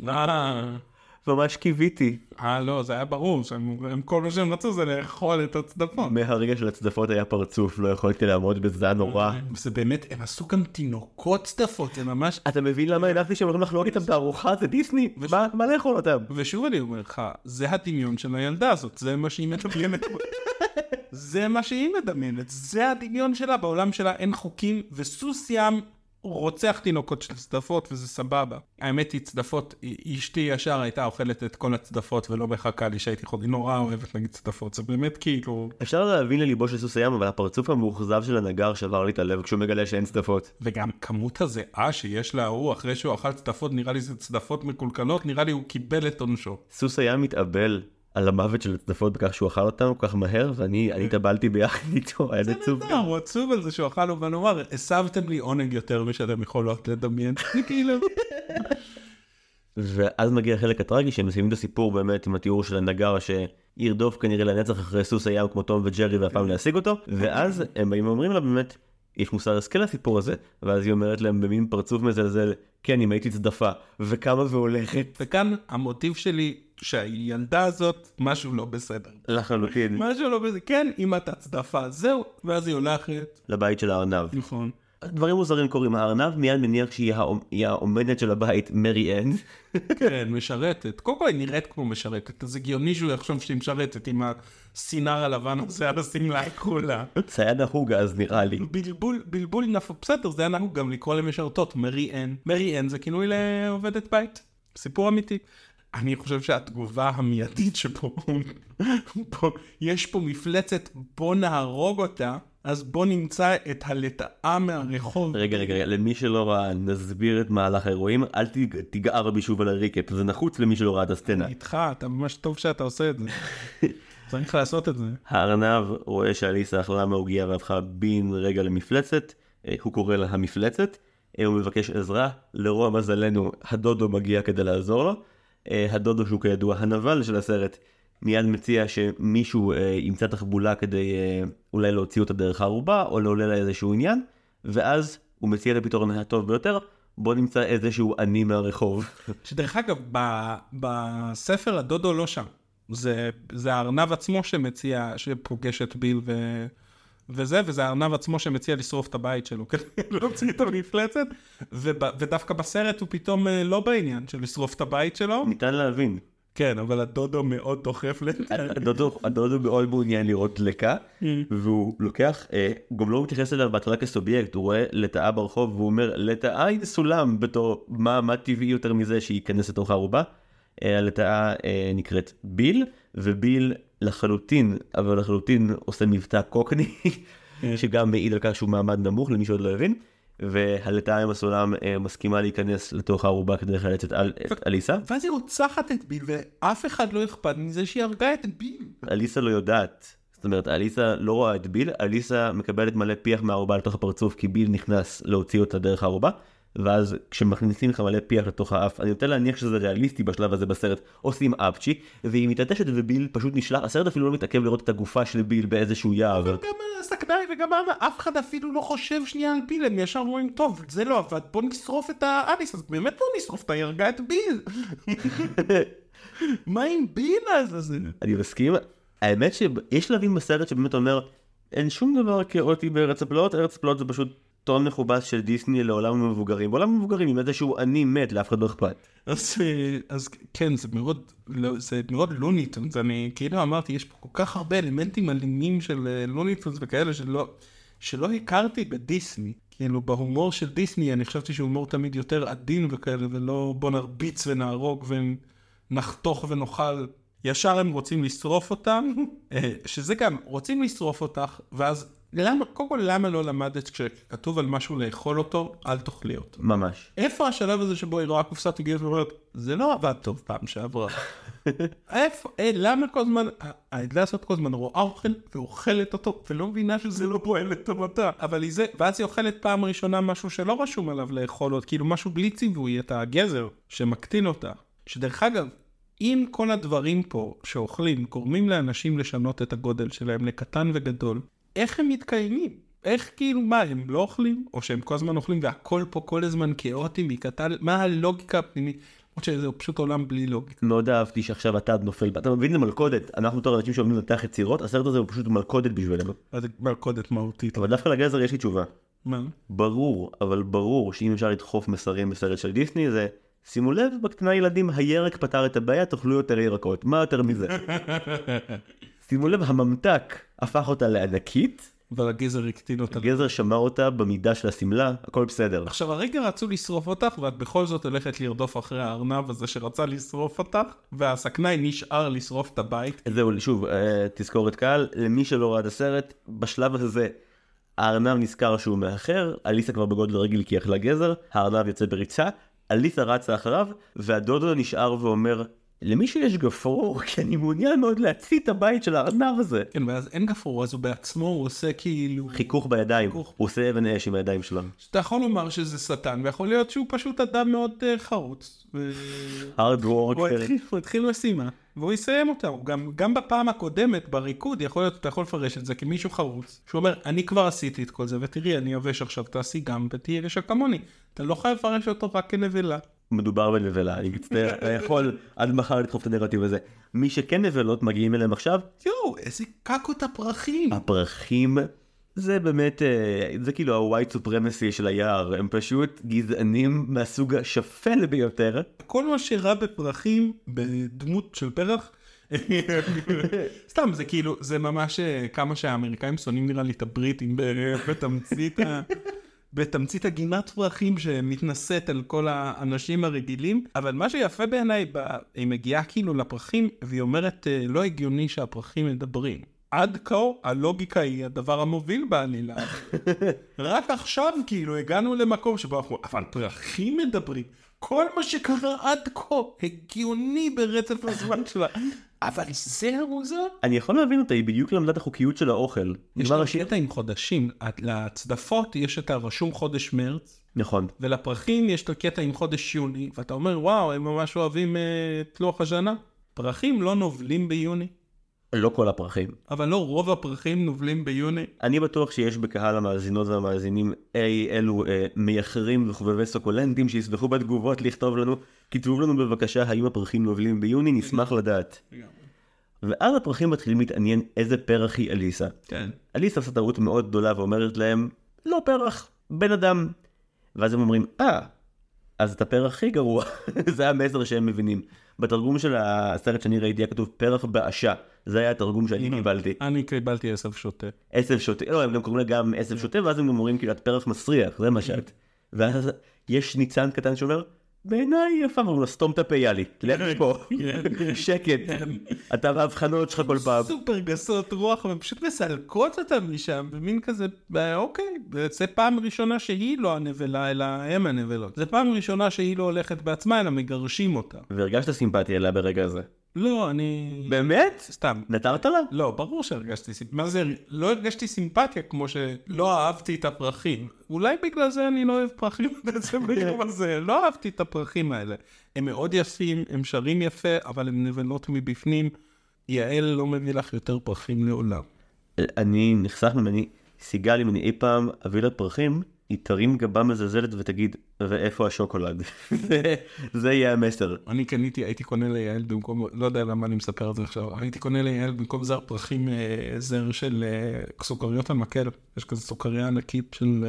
ממש קיוויתי. אה, לא, זה היה ברור, שהם, הם, כל מה שהם רצו זה לאכול את הצדפות. מהרגע של הצדפות היה פרצוף, לא יכולתי לעמוד בזה, נורא. זה באמת, הם עשו גם תינוקות צדפות, זה ממש... אתה מבין למה הנחתי שהם הולכים לחלוק איתם בארוחה? זה דיסני, מה- מה לאכול אותם? ושוב אני אומר לך, זה הדמיון של הילדה הזאת, זה מה שהיא מדמיינת. (laughs) זה מה שהיא מדמיינת, זה הדמיון שלה, בעולם שלה אין חוקים, וסוס ים רוצח תינוקות של צדפות, וזה סבבה. האמת היא, צדפות, אשתי ישר הייתה אוכלת את כל הצדפות ולא מחכה לי שהייתי חודי, נורא אוהבת להגיד צדפות, זה באמת כאילו... אפשר להבין לליבו של סוס הים, אבל הפרצוף המאוכזב של הנגר שבר לי את הלב כשהוא מגלה שאין צדפות. וגם כמות הזיעה שיש להוא אחרי שהוא אכל צדפות, נראה לי זה צדפות מקולקלות, נראה לי הוא קיבל את עונשו. סוס הים מתאבל על המוות של הצדפות בכך שהוא אכל אותם כל כך מהר, ואני אני התאבלתי ביחד איתו, היה עצוב. לא, הוא עצוב על זה שהוא אכל לו, ואני אומר, הסבתם לי עונג יותר משאתם יכולות לדמיין. (laughs) זה כאילו... ואז מגיע החלק הטרגי שהם מסיימים את הסיפור באמת עם התיאור של הנגר שירדוף כנראה לנצח אחרי סוס הים כמו תום וג'רי ואף פעם לא אותו ואז הם באים ואומרים לה באמת יש מוסר השכל לסיפור הזה ואז היא אומרת להם במין פרצוף מזלזל כן אם הייתי צדפה וקמה והולכת וכאן המוטיב שלי, שהילדה הזאת, משהו לא בסדר. לחלוטין משהו לא בסדר, כן, אם אתה צדפה, זהו, ואז היא הולכת. לבית של הארנב. נכון. דברים מוזרים קורים הארנב מיד מניח שהיא האומנת של הבית מרי אן. כן, משרתת. קודם כל היא נראית כמו משרתת, אז הגיוני שהוא יחשוב שהיא משרתת עם הסינר הלבן הזה על השמלה הכחולה. זה היה נהוג אז נראה לי. בלבול, בלבול נפוץ, בסדר, זה היה נהוג גם לקרוא למשרתות מרי אן. מרי אן זה כינוי לעובדת בית. סיפור אמיתי. אני חושב שהתגובה המיידית שפה, פה, יש פה מפלצת, בוא נהרוג אותה, אז בוא נמצא את הלטאה מהרחוב. רגע רגע רגע למי שלא ראה נסביר את מהלך האירועים אל תג- תגער בי שוב על הריקאפ זה נחוץ למי שלא ראה את הסצנה. איתך, אתה ממש טוב שאתה עושה את זה. (laughs) צריך לעשות את זה. הארנב רואה שאליסה אכלה מהעוגיה והפכה בן רגע למפלצת, אה, הוא קורא לה המפלצת, אה, הוא מבקש עזרה, לרוע מזלנו הדודו מגיע כדי לעזור לו, הדודו שהוא כידוע הנבל של הסרט, מיד מציע שמישהו אה, ימצא תחבולה כדי אה, אולי להוציא אותה דרך הערובה או לעולה לה איזשהו עניין, ואז הוא מציע את הפתרון הטוב ביותר, בוא נמצא איזשהו עני מהרחוב. (laughs) שדרך אגב, ב, בספר הדודו לא שם. זה, זה הארנב עצמו שמציע, שפוגש את ביל ו, וזה, וזה הארנב עצמו שמציע לשרוף את הבית שלו, (laughs) כדי להוציא את המפלצת, ודווקא בסרט הוא פתאום אה, לא בעניין של לשרוף את הבית שלו. ניתן להבין. כן, אבל הדודו מאוד דוחף לזה. הדודו, מאוד מעוניין לראות דלקה והוא לוקח, אה, הוא גם לא מתייחס אליו בהתחלה כסובייקט, הוא רואה לטאה ברחוב והוא אומר לטאה היא סולם בתור מה, טבעי יותר מזה שייכנס לתוך הערובה. אה, הלטאה אה, נקראת ביל וביל לחלוטין אבל לחלוטין עושה מבטא קוקני שגם מעיד על כך שהוא מעמד נמוך למי שעוד לא הבין. והלטאה עם הסולם אה, מסכימה להיכנס לתוך הערובה כדי לחלץ את אליסה. ואז היא רוצחת את ביל, ואף אחד לא אכפת מזה שהיא הרגה את ביל. אליסה לא יודעת. זאת אומרת, אליסה לא רואה את ביל, אליסה מקבלת מלא פיח מהערובה לתוך הפרצוף כי ביל נכנס להוציא אותה דרך הערובה, ואז כשמכניסים לך מלא פיח לתוך האף, אני נוטה להניח שזה ריאליסטי בשלב הזה בסרט, עושים אפצ'י, והיא מתעטשת וביל פשוט נשלח, הסרט אפילו לא מתעכב לראות את הגופה של ביל באיזשהו יער. גם הסכנאי וגם אף אחד אפילו לא חושב שנייה על ביל, הם ישר אומרים, טוב, זה לא עבד, בוא נשרוף את האניס, אז באמת בוא נשרוף את ההרגה את ביל. (laughs) מה עם ביל הזה? אני מסכים, האמת שיש שלבים בסרט שבאמת אומר, אין שום דבר כאוטי בארץ הפלאות, ארץ הפלאות זה פשוט טון מכובס של דיסני לעולם המבוגרים. בעולם המבוגרים עם איזשהו אני מת, לאף אחד לא אכפת. אז, אז כן, זה מאוד, לא, זה מאוד לוניטונס, אני כאילו אמרתי, יש פה כל כך הרבה אלמנטים אלימים של אה, לוניטונס וכאלה שלא, שלא הכרתי בדיסני. כאילו בהומור של דיסני אני חשבתי שהומור תמיד יותר עדין וכאלה, ולא בוא נרביץ ונהרוג ונחתוך ונאכל. ישר הם רוצים לשרוף אותם, (laughs) אה, שזה גם, רוצים לשרוף אותך, ואז למה, קודם כל למה לא למדת כשכתוב על משהו לאכול אותו, אל תאכלי אותו. ממש. איפה השלב הזה שבו היא רואה קופסת עוגיות ואומרת, זה לא עבד טוב פעם שעברה. (laughs) איפה, אה, למה כל הזמן, העדלה הזאת כל הזמן רואה אוכל ואוכלת אותו, ולא מבינה שזה לא פועל לטובתה. אבל היא זה, ואז היא אוכלת פעם ראשונה משהו שלא רשום עליו לאכול עוד, כאילו משהו בלי ציווי, את הגזר שמקטין אותה. שדרך אגב, אם כל הדברים פה שאוכלים גורמים לאנשים לשנות את הגודל שלהם לקטן וגדול, איך הם מתקיימים? איך כאילו, מה, הם לא אוכלים? או שהם כל הזמן אוכלים והכל פה כל הזמן כאוטי מקטן? מה הלוגיקה הפנימית? למרות שזה פשוט עולם בלי לוגיקה. מאוד אהבתי שעכשיו אתה נופל, אתה מבין זה מלכודת, אנחנו בתור אנשים שאוהבים לנתח יצירות, הסרט הזה הוא פשוט מלכודת בשבילנו. זה מלכודת מהותית. אבל דווקא לגזר יש לי תשובה. מה? ברור, אבל ברור שאם אפשר לדחוף מסרים בסרט של דיסני זה שימו לב, בקטנה ילדים, הירק פתר את הבעיה, תאכלו יותר ירקות. מה יותר מזה? (laughs) שימו לב, הממתק הפך אותה לענקית. אבל הגזר הקטין אותה. הגזר שמר אותה במידה של השמלה, הכל בסדר. עכשיו הרגע רצו לשרוף אותך, ואת בכל זאת הולכת לרדוף אחרי הארנב הזה שרצה לשרוף אותך, והסכנאי נשאר לשרוף את הבית. זהו, שוב, אה, תזכורת קהל, למי שלא ראה את הסרט, בשלב הזה הארנב נזכר שהוא מאחר, אליסה כבר בגודל רגיל כי אכלה גזר, הארנב יוצא בריצה, אליסה רצה אחריו, והדודו נשאר ואומר, למישהו יש גפרור, (laughs) כי אני מעוניין מאוד להצית את הבית של הארנב הזה. כן, ואז אין גפרור, אז הוא בעצמו, הוא עושה כאילו... חיכוך בידיים, חיכוך. הוא עושה אבן אש עם הידיים שלו. אתה יכול לומר שזה שטן, ויכול להיות שהוא פשוט אדם מאוד uh, חרוץ. ו... hard work. הוא התחיל, הוא התחיל משימה, והוא יסיים אותה. הוא גם, גם בפעם הקודמת, בריקוד, יכול להיות, אתה יכול לפרש את זה כמישהו חרוץ, שהוא אומר, אני כבר עשיתי את כל זה, ותראי, אני יבש עכשיו, תעשי גם, ותהיי רשע כמוני. אתה לא חייב לפרש אותו רק כנבלה. מדובר בנבלה, אני מצטער, אתה יכול עד מחר לדחוף את הנרטיב הזה. מי שכן נבלות מגיעים אליהם עכשיו. יואו, איזה קקות הפרחים. הפרחים זה באמת, אה, זה כאילו הווייט סופרמסי של היער, הם פשוט גזענים מהסוג השפל ביותר. כל מה שרע בפרחים בדמות של פרח. (laughs) סתם זה כאילו זה ממש אה, כמה שהאמריקאים שונאים נראה לי את הבריטים בתמצית בתמצית הגינת פרחים שמתנשאת על כל האנשים הרגילים, אבל מה שיפה בעיניי, היא מגיעה כאילו לפרחים, והיא אומרת, אה, לא הגיוני שהפרחים מדברים. עד כה הלוגיקה היא הדבר המוביל בעלילה. (laughs) רק עכשיו כאילו הגענו למקום שבו אנחנו, אבל פרחים מדברים. כל מה שקרה עד כה הגיוני ברצף הזמן שלה. אבל זה המוזר. אני יכול להבין אותה, היא בדיוק למדה את החוקיות של האוכל. יש לה קטע עם חודשים, לצדפות יש את הרשום חודש מרץ. נכון. ולפרחים יש את הקטע עם חודש יוני, ואתה אומר וואו, הם ממש אוהבים uh, את לוח השנה. פרחים לא נובלים ביוני. לא כל הפרחים. אבל לא רוב הפרחים נובלים ביוני. אני בטוח שיש בקהל המאזינות והמאזינים אי אלו אה, מייחרים וחובבי סוקולנטים שיסבכו בתגובות לכתוב לנו, כתבו לנו בבקשה האם הפרחים נובלים ביוני, נשמח לדעת. ואז הפרחים מתחילים להתעניין איזה פרח היא אליסה. כן. אליסה עושה טעות מאוד גדולה ואומרת להם, לא פרח, בן אדם. ואז הם אומרים, אה, אז את הפרח הכי גרוע, (laughs) זה המסר שהם מבינים. בתרגום של הסרט שאני ראיתי היה כתוב פרח באשה, זה היה התרגום שאני קיבלתי. אני קיבלתי עשב שוטה. עשב שוטה, לא, הם גם קוראים לה גם עשב שוטה, ואז הם אומרים כאילו את פרח מסריח, זה מה שאת. ואז יש ניצן קטן שאומר, בעיניי יפה, אמרו לו סתום את הפה יאלי, לך מפה, שקט, אתה בהבחנות שלך כל פעם. סופר גסות רוח, ופשוט מסלקות אותם משם, ומין כזה, אוקיי, זה פעם ראשונה שהיא לא הנבלה, אלא הם הנבלות. זה פעם ראשונה שהיא לא הולכת בעצמה, אלא מגרשים אותה. והרגשת סימפטיה אליה ברגע הזה. לא, אני... באמת? סתם. נטרת לה? לא, ברור שהרגשתי סימפתיה. מה זה, לא הרגשתי סימפתיה כמו שלא אהבתי את הפרחים. אולי בגלל זה אני לא אוהב פרחים בעצם ביום הזה. לא אהבתי את הפרחים האלה. הם מאוד יפים, הם שרים יפה, אבל הם נבלות מבפנים. יעל לא מביא לך יותר פרחים לעולם. אני נחסך ממני, סיגל, אם אני אי פעם אביא לה פרחים, היא תרים גבה מזלזלת ותגיד, ואיפה השוקולד? (laughs) זה- זה יהיה המסר. אני קניתי, הייתי קונה ליעל במקום, לא יודע למה אני מספר את זה עכשיו, הייתי קונה ליעל במקום זר פרחים, אה, זר של אה, סוכריות על מקל. יש כזה סוכריה ענקית של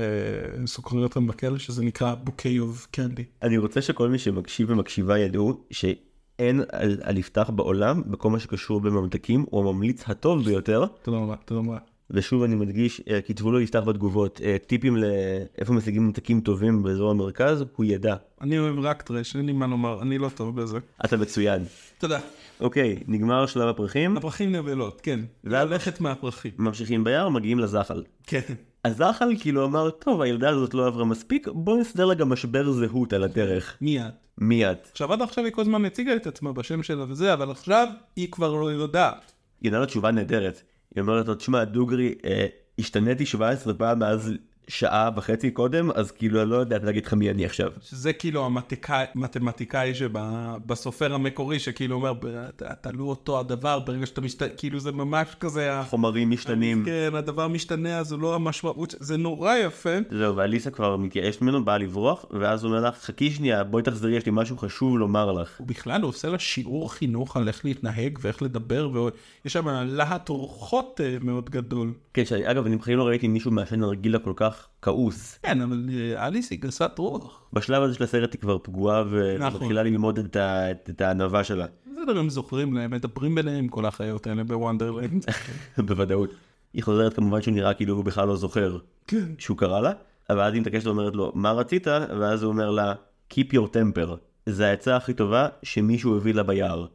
אה, סוכריות על מקל, שזה נקרא בוקי אוף קנדי. אני רוצה שכל מי שמקשיב ומקשיבה ידעו שאין על, על יפתח בעולם בכל מה שקשור בממתקים, הוא הממליץ הטוב ביותר. תודה רבה, תודה רבה. ושוב אני מדגיש, אה, כתבו לו יפתח בתגובות, אה, טיפים לאיפה משיגים ממתקים טובים באזור המרכז, הוא ידע. אני אוהב רק טרש, אין לי מה לומר, אני לא טוב בזה. אתה מצוין. תודה. אוקיי, נגמר שלב הפרחים, הפרחים נבלות, כן. ללכת מהפרחים. ממשיכים ביער, מגיעים לזחל. כן. הזחל כאילו אמר, טוב, הילדה הזאת לא עברה מספיק, בוא נסדר לה גם משבר זהות על הדרך. מי את? מי את? עכשיו עד עכשיו היא כל הזמן הציגה את עצמה בשם שלה וזה, אבל עכשיו היא כבר לא יודעת. היא לה תשובה נהדרת. היא אומרת לו, תשמע, דוגרי, אה, השתניתי 17 פעם מאז שעה וחצי קודם, אז כאילו אני לא יודעת להגיד לך מי אני עכשיו. שזה כאילו המתמטיקאי, מתמטיקאי שבסופר המקורי שכאילו אומר "ת- תלו אותו הדבר ברגע שאתה משתנה כאילו זה ממש כזה חומרים משתנים. כן הדבר משתנה אז לא המשמעות זה נורא יפה זהו, ואליסה כבר מתייאשת ממנו, באה לברוח, ואז הוא אומר לך, חכי שנייה, בואי תחזרי, יש לי משהו חשוב לומר לך. הוא בכלל הוא עושה לה שיעור חינוך על איך להתנהג ואיך לדבר ויש שם להט אורחות אה, מאוד גדול. כן, שאני, אגב, אני בחיים לא ראיתי מישהו מעשן נרגילה כל כך כעוס. כן אבל אה, אליס היא גסת רוח. בשלב הזה של הסרט היא כבר פגועה נכון. ומתחילה ללמוד את ה- את- הענווה שלה, בסדר הם זוכרים להם מדברים ביניהם כל החיות האלה בוונדרלנד. (laughs) בוודאות. היא חוזרת כמובן שהוא נראה כאילו הוא בכלל לא זוכר כן. שהוא קרא לה, אבל אז היא מתעקשת ואומרת לו, מה רצית? ואז הוא אומר לה, Keep your temper. זה העצה הכי טובה שמישהו הביא לה ביער.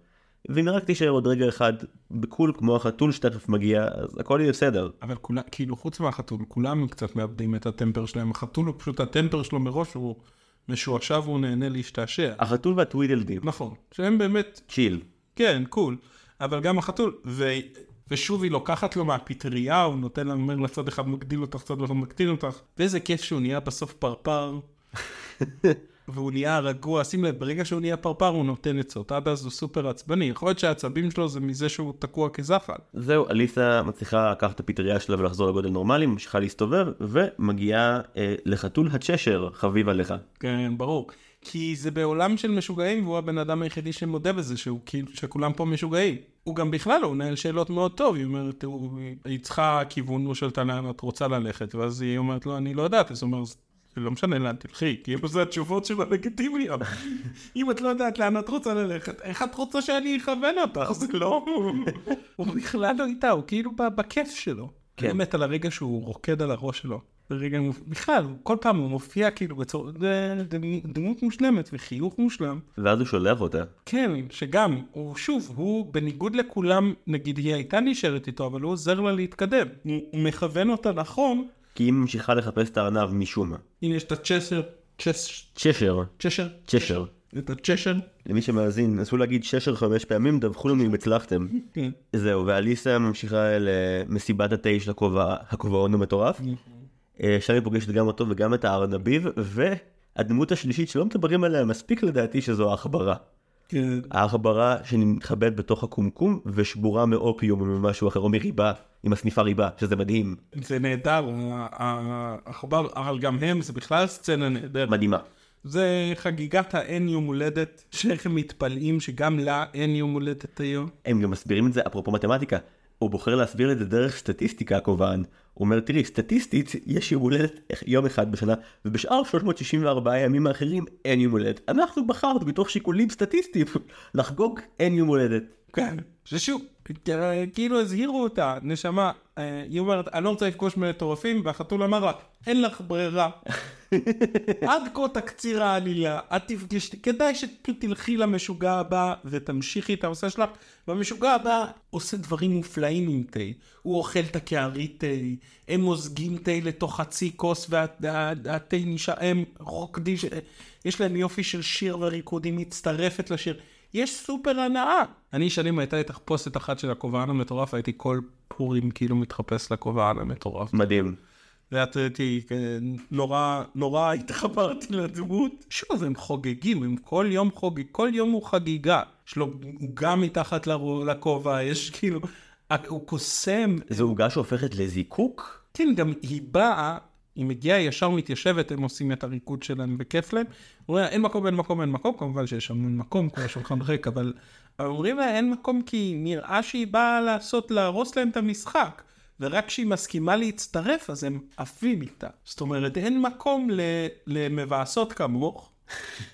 ואם רק תישאר עוד רגע אחד בקול כמו החתול שתכף מגיע, אז הכל יהיה בסדר. אבל כולם, כאילו חוץ מהחתול, כולם קצת מאבדים את הטמפר שלהם. החתול הוא פשוט, הטמפר שלו מראש הוא משועשע והוא נהנה להשתעשע. החתול והטווידלדים, נכון, שהם באמת, צ'יל. כן, קול. אבל גם החתול, ו... ושוב היא לוקחת לו מהפטריה, הוא נותן לה, אומר לצד אחד מגדיל אותך, צד אחד מקטין אותך. ואיזה כיף שהוא נהיה בסוף פרפר. (laughs) והוא נהיה רגוע, שים לב, ברגע שהוא נהיה פרפר הוא נותן עצות, עד אז הוא סופר עצבני, יכול להיות שהעצבים שלו זה מזה שהוא תקוע כזחל. זהו, אליסה מצליחה לקחת את הפטריה שלה ולחזור לגודל נורמלי, ממשיכה להסתובב, ומגיעה אה, לחתול הצ'שר, חביב עליך. כן, ברור. כי זה בעולם של משוגעים, והוא הבן אדם היחידי שמודה בזה, שהוא כאילו, שכולם פה משוגעים. הוא גם בכלל, הוא מנהל שאלות מאוד טוב, היא אומרת, הוא, היא צריכה כיוון, הוא שואלת לאן את רוצה ללכת, ואז היא אומרת לו, אני לא יודעת, אז הוא אומר, לא משנה לאן תלכי, כאילו זה התשובות שלו לגיטימיות. אם את לא יודעת לאן את רוצה ללכת, איך את רוצה שאני אכוון אותך? זה לא... הוא בכלל לא איתה, הוא כאילו בכיף שלו. כן. אני מת על הרגע שהוא רוקד על הראש שלו. זה רגע, מופ- בכלל, כל פעם הוא מופיע כאילו בצורה, דמות מושלמת וחיוך מושלם. ואז הוא שולח אותה. כן, שגם, הוא שוב, הוא בניגוד לכולם, נגיד היא הייתה נשארת איתו, אבל הוא עוזר לה להתקדם. הוא מכוון אותה נכון, כי היא ממשיכה לחפש את הארנב משום מה. הנה יש את הצ'סר, צ'ס, צ'שר, צ'שר, צ'שר. את הצ'שר, למי שמאזין, נסו להגיד ששר חמש פעמים, דווחו לנו אם הצלחתם. כן. זהו, ואליסה ממשיכה למסיבת התה של הכובע, הכובעון המטורף. אה, שם היא פוגשת גם אותו וגם את הארנביב, והדמות השלישית שלא מדברים עליה מספיק לדעתי שזו העכברה. כן. העכברה שמתחבאת בתוך הקומקום ושבורה מאופיום או ממשהו אחר או מריבה, עם הסניפה ריבה, שזה מדהים, זה נהדר, העכבר, אבל גם הם, זה בכלל סצנה נהדרת. מדהימה. זה חגיגת האין יום הולדת, שאיך הם מתפלאים שגם לה אין יום הולדת היום. הם גם מסבירים את זה אפרופו מתמטיקה. הוא בוחר להסביר את זה דרך סטטיסטיקה הכובען. הוא אומר תראי סטטיסטית יש יום הולדת יום אחד בשנה ובשאר 364 הימים האחרים אין יום הולדת. אנחנו בחרנו מתוך שיקולים סטטיסטיים (laughs) לחגוג אין יום הולדת. כן. ששוב, כאילו הזהירו אותה, נשמה, אה, היא אומרת, אני לא רוצה לפגוש מטורפים, והחתול אמר לה, אין לך ברירה. (laughs) עד כה תקציר העלילה, את תפגשי, כדאי שפשוט תלכי למשוגע הבא ותמשיכי את הנושא שלך, והמשוגע הבא עושה דברים מופלאים עם תה. הוא אוכל את הקערי תה, הם מוזגים תה לתוך חצי כוס והתה נשאר, הם רוקדים, יש להם יופי של שיר וריקוד, היא מצטרפת לשיר. יש סופר הנאה. אני שנים הייתה לי תחפושת אחת של הכובען המטורף, הייתי כל פורים כאילו מתחפש לכובען המטורף. מדהים. ואת הייתי נורא, נורא התחברתי לדמות. שוב, הם חוגגים, הם כל יום חוגג, כל יום הוא חגיגה. יש לו עוגה מתחת לכובע, יש כאילו, הוא קוסם. זו עוגה שהופכת לזיקוק? כן, גם היא באה, היא מגיעה, ישר מתיישבת, הם עושים את הריקוד שלהם וכיף להם. הוא אומר, אין מקום, אין מקום, אין מקום, כמובן שיש המון מקום, כמו השולחן ריק, אבל אבל אומרים לה, אין מקום כי נראה שהיא באה לעשות, להרוס להם את המשחק. ורק כשהיא מסכימה להצטרף, אז הם עפים איתה. זאת אומרת, אין מקום ל- למבאסות כמוך.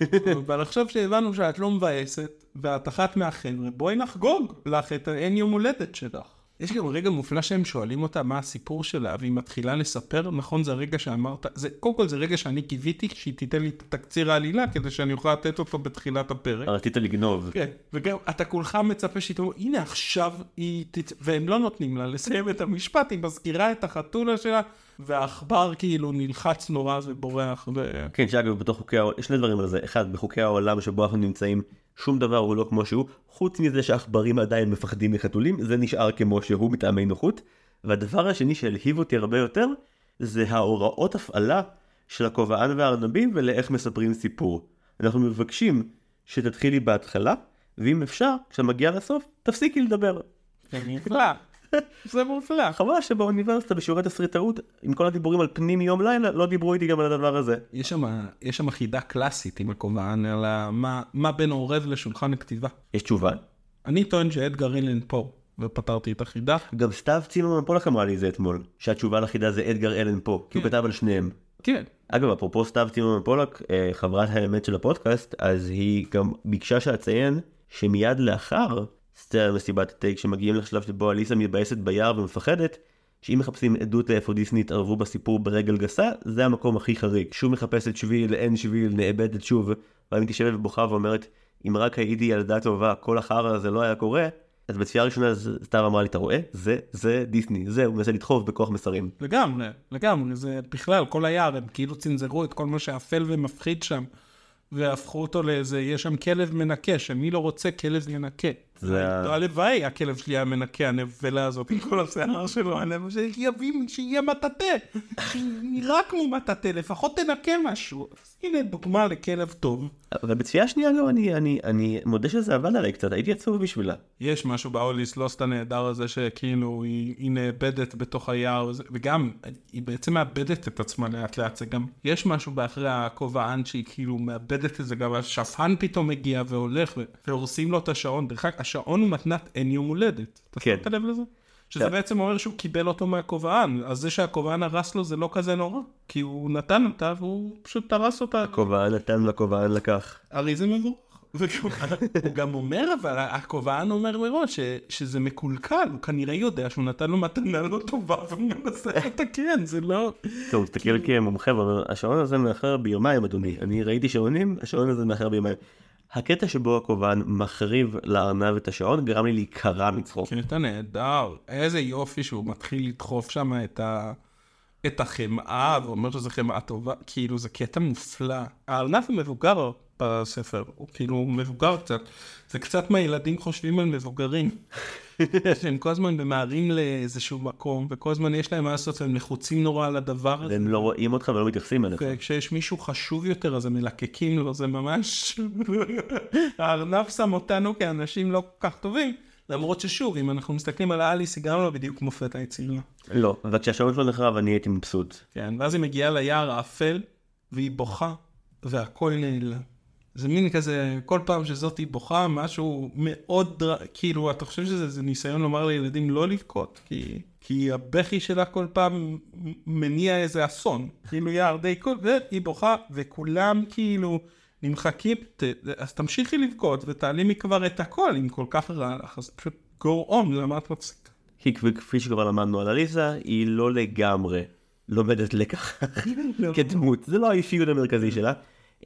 (laughs) אבל עכשיו שהבנו שאת לא מבאסת, ואת אחת מהחבר'ה, בואי נחגוג לך את האין יום הולדת שלך. יש גם רגע מופלא שהם שואלים אותה מה הסיפור שלה, והיא מתחילה לספר, נכון, זה הרגע שאמרת, זה, קודם כל זה רגע שאני קיוויתי שהיא תיתן לי את תקציר העלילה, כדי שאני אוכל לתת אותו בתחילת הפרק. רצית לגנוב. כן, וגם אתה כולך מצפה שהיא תאמר, הנה עכשיו היא, תצ... והם לא נותנים לה לסיים את המשפט, היא מזכירה את החתולה שלה, והעכבר כאילו נלחץ נורא ובורח, ו... כן, שאגב, בתוך חוקי העולם, יש שני דברים על זה. אחד, בחוקי העולם שבו אנחנו נמצאים, שום דבר הוא לא כמו שהוא, חוץ מזה שעכברים עדיין מפחדים מחתולים, זה נשאר כמו שהוא מטעמי נוחות. והדבר השני שהלהיב אותי הרבה יותר, זה ההוראות הפעלה של הכובען והארנבים ולאיך מספרים סיפור. אנחנו מבקשים שתתחילי בהתחלה, ואם אפשר, כשאת מגיעה לסוף, תפסיקי לדבר. זה נפלא, (laughs) זה מופלא. חבל שבאוניברסיטה בשיעורי תסריטאות, עם כל הדיבורים על פנים יום לילה, לא דיברו איתי גם על הדבר הזה. יש שם, יש שם חידה קלאסית עם הכובען, על מה, מה בין עורב לשולחן הכתיבה. יש תשובה? אני טוען שאדגר אילן פה, ופתרתי את החידה. גם סתיו צימרמן פולק אמרה לי זה אתמול, שהתשובה לחידה זה אדגר אלן פה, כי הוא כן. כתב על שניהם. כן, אגב, אפרופו סתיו צימרמן פולק, אה, חברת האמת של הפודקאסט, אז היא גם ביקשה שאציין שמיד לאחר סצנת מסיבת התה, כשמגיעים לשלב שבו אליסה מתבאסת ביער ומפחדת, שאם מחפשים עדות לאיפה דיסני התערבו בסיפור ברגל גסה, זה המקום הכי חריג. שוב מחפשת שביל, אין שביל, נאבדת שוב, ואז היא מתיישבת ובוכה ואומרת, אם רק הייתי ילדה טובה, כל החרא הזה לא היה קורה, אז בצפייה הראשונה סתיו אמרה לי, אתה רואה? זה, זה דיסני, זה, הוא מנסה לדחוף בכוח מסרים. לגמרי, לגמרי, זה בכלל, כל היער, הם כאילו צנזרו את כל מה שאפל ומפחיד שם, והפכו אותו לאיזה, יש שם כלב מנקה, שמי לא רוצה כלב ינקה. לא, הלוואי, הכלב שלי היה מנקה, הנבלה הזאת, עם כל השיער שלו, הלב שיבין, שיהיה מטאטא, שנראה כמו מטאטא, לפחות תנקה משהו. הנה דוגמה לכלב טוב. אבל בצפייה שנייה גם אני, אני, אני מודה שזה עבד עליי קצת, הייתי עצוב בשבילה. יש משהו באוליס לוסט הנהדר הזה שכאילו היא, היא נאבדת בתוך היער וגם היא בעצם מאבדת את עצמה לאט לאט זה גם יש משהו באחרי הכובען שהיא כאילו מאבדת את זה גם השפן פתאום מגיע והולך והורסים לו את השעון דרך אגב השעון הוא מתנת אין יום הולדת. אתה כן. שמת לב לזה? שזה כן. בעצם אומר שהוא קיבל אותו מהכובען אז זה שהכובען הרס לו זה לא כזה נורא כי הוא נתן אותה והוא פשוט הרס אותה. הכובען נתן והכובען לקח. הרי זה מבורך. הוא גם אומר, אבל הכובען אומר מראש ש- שזה מקולקל, הוא כנראה יודע שהוא נתן לו מתנה לא טובה והוא מנסה לתקן, זה לא... טוב, תסתכל כמומחה ואומר, השעון הזה מאחר ביומיים אדוני, אני ראיתי שעונים, השעון הזה מאחר ביומיים. הקטע שבו הכובען מחריב לארנב את השעון גרם לי להיקרע מצחוק. קטע נהדר, איזה יופי שהוא מתחיל לדחוף שם את ה... את החמאה, ואומר שזו חמאה טובה, כאילו זה קטע מופלא. הארנב הוא מבוגר בספר, הוא כאילו מבוגר קצת. זה קצת מה ילדים חושבים על מבוגרים. (laughs) שהם כל הזמן ממהרים לאיזשהו מקום, וכל הזמן יש להם מה לעשות, והם לחוצים נורא על הדבר הזה. והם לא רואים אותך ולא מתייחסים אליך. וכשיש מישהו חשוב יותר, אז הם מלקקים לו, זה ממש... (laughs) הארנב שם אותנו כאנשים לא כל כך טובים, למרות ששוב, אם אנחנו מסתכלים על אליס, היא גם לא בדיוק מופת היצירה. לא, אבל כשהשעון שלו נחרב אני הייתי מבסוט. כן, ואז היא מגיעה ליער האפל, והיא בוכה, והכל נעלם. זה מין כזה, כל פעם שזאתי בוכה, משהו מאוד, דר... כאילו, אתה חושב שזה זה ניסיון לומר לילדים לא לבכות, כי, כי הבכי שלה כל פעם מניע איזה אסון. כאילו, יער די כל, והיא בוכה, וכולם כאילו נמחקים, ת... אז תמשיכי לבכות, ותעלימי כבר את הכל, אם כל כך רע לך, אז פשוט go on, למה את מפסיקה? כי כפי- שכבר למדנו על עליזה, היא לא לגמרי לומדת לקח כדמות, זה לא האישיות המרכזי שלה.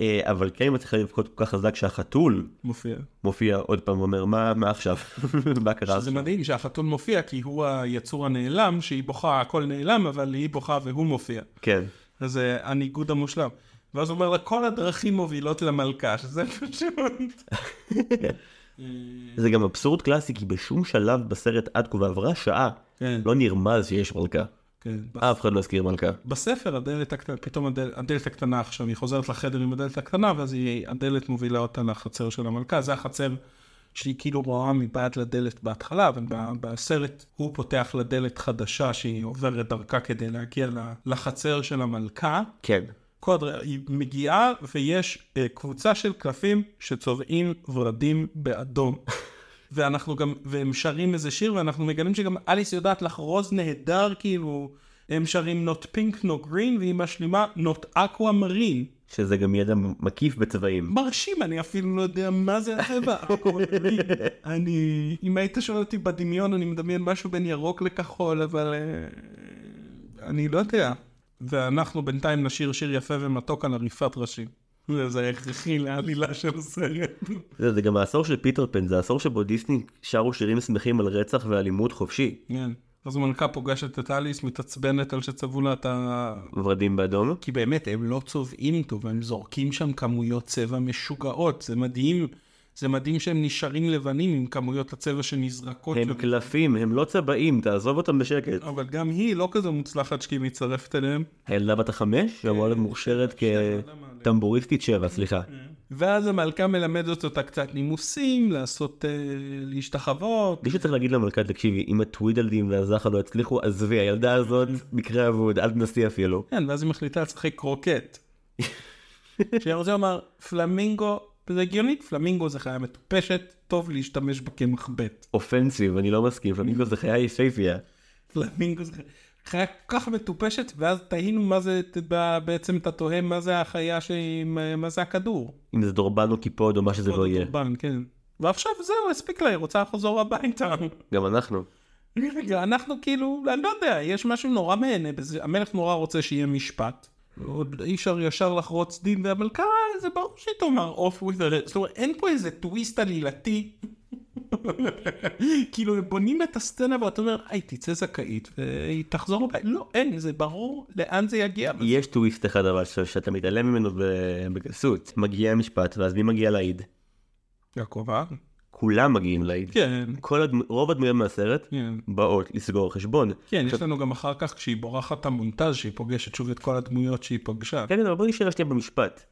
אה, אבל כן היא מצליחה לבכות כל כך חזק שהחתול מופיע. מופיע עוד פעם ואומר מה מה עכשיו (laughs) מה קרה שזה עכשיו?" מדהים שהחתול מופיע כי הוא היצור הנעלם, שהיא בוכה הכל נעלם, אבל היא בוכה והוא מופיע. כן. אז זה הניגוד המושלם. ואז הוא אומר לה, כל הדרכים מובילות למלכה, שזה (laughs) פשוט... (laughs) זה גם אבסורד קלאסי, כי בשום שלב בסרט עד כה, ועברה שעה, כן, לא נרמז שיש מלכה. כן. אף אחד לא הזכיר מלכה. בספר הדלת הקטנה, פתאום הדלת, הדלת הקטנה עכשיו, היא חוזרת לחדר עם הדלת הקטנה, ואז היא, הדלת מובילה אותה לחצר של המלכה, זה החצר שהיא כאילו רואה מבעד לדלת בהתחלה, אבל ב- בסרט הוא פותח לדלת חדשה שהיא עוברת דרכה כדי להגיע לחצר של המלכה. כן. קודר, היא מגיעה ויש אה, קבוצה של קלפים שצובעים ורדים באדום. ואנחנו גם, והם שרים איזה שיר, ואנחנו מגלים שגם אליס יודעת לחרוז נהדר, כאילו, הם שרים not pink not green, והיא משלימה not aqua marine. שזה גם ידע מקיף בצבעים. מרשים, אני אפילו לא יודע מה זה הצבע. aquamarine. (laughs) אני, אם היית שואל אותי בדמיון, אני מדמיין משהו בין ירוק לכחול, אבל אה, אני לא יודע. ואנחנו בינתיים נשיר שיר יפה ומתוק על עריפת ראשים. (laughs) זה הכרחי לעלילה של הסרט. (laughs) זה, זה גם העשור של פיטר פן, זה העשור שבו דיסני שרו שירים שמחים על רצח ואלימות חופשי. כן. אז המלכה פוגשת את אליס, מתעצבנת על שצבעו לה את ה... ורדים באדום. כי באמת, הם לא צובעים טוב, הם זורקים שם כמויות צבע משוגעות. זה מדהים, זה מדהים שהם נשארים לבנים עם כמויות הצבע שנזרקות. הם. קלפים, הם לא צבעים, תעזוב אותם בשקט. אבל גם היא לא כזו מוצלחת שהיא מצטרפת אליהם. הילדה בת החמש, שאמורה להיות מוכשרת כטמבוריסטית שבע, סליחה. ואז המלכה מלמדת אותה קצת נימוסים, לעשות, אה, להשתחוות. מישהו צריך להגיד למלכה, תקשיבי, אם הטווידלדים והזחה לא יצליחו, עזבי, הילדה הזאת מקרה אבוד, אל תנסי אפילו. כן, ואז היא מחליטה לשחק קרוקט. (laughs) שאני רוצה לומר, פלמינגו, זה הגיוני, פלמינגו זה חיה מטופשת, טוב להשתמש בה כמחבט. אופנסיב, אני לא מסכים, פלמינגו זה חיה יפהפייה. (laughs) פלמינגו זה חיה כל כך מטופשת, ואז תהינו מה זה, בעצם אתה תוהה מה זה החיה שהיא, מה זה הכדור. אם זה דורבן או קיפוד או מה שזה לא יהיה. דורבן, כן. ועכשיו זהו, הספיק לה, היא רוצה לחזור הביתה. גם אנחנו. רגע, אנחנו כאילו, אני לא יודע, יש משהו נורא מהנה בזה, המלך נורא רוצה שיהיה משפט. עוד אי אפשר ישר לחרוץ דין, והמלכה, זה ברור שהיא תאמר off with the... זאת אומרת, אין פה איזה טוויסט עלילתי. כאילו, בונים את הסצנה ואתה אומר, היי, תצא זכאית, והיא תחזור לבית. לא, אין, זה ברור לאן זה יגיע. יש טוויסט אחד אבל שאתה מתעלם ממנו בגסות. מגיע המשפט, ואז מי מגיע להעיד? יעקב הר? כולם מגיעים להעיד. כן, כל הדמ... רוב הדמויות מהסרט כן. באות לסגור חשבון. כן, יש לנו גם אחר כך, כשהיא בורחת המונטז, שהיא פוגשת שוב את כל הדמויות שהיא פגשה. כן, אבל בוא נשאר שנייה במשפט.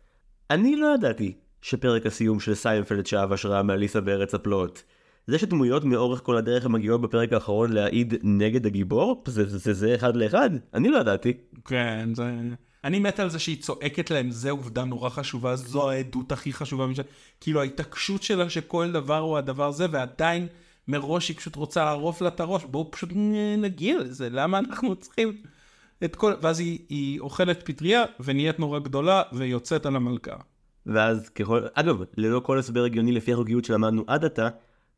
אני לא ידעתי שפרק הסיום של סיינפלד שאב השראה מאליסה בארץ הפלאות. זה שדמויות מאורך כל הדרך מגיעות בפרק האחרון להעיד נגד הגיבור? זה זה, זה, זה אחד לאחד? אני לא ידעתי. כן, זה... אני מת על זה שהיא צועקת להם, זה עובדה נורא חשובה, זו העדות הכי חשובה. משל... כאילו ההתעקשות שלה שכל דבר הוא הדבר זה, ועדיין מראש היא פשוט רוצה לערוף לה את הראש, בואו פשוט נגיע לזה, למה אנחנו צריכים את כל... ואז היא, היא אוכלת פטריה ונהיית נורא גדולה ויוצאת על המלכה. ואז ככל... אגב, ללא כל הסבר הגיוני לפי החוקיות שלמדנו עד עתה,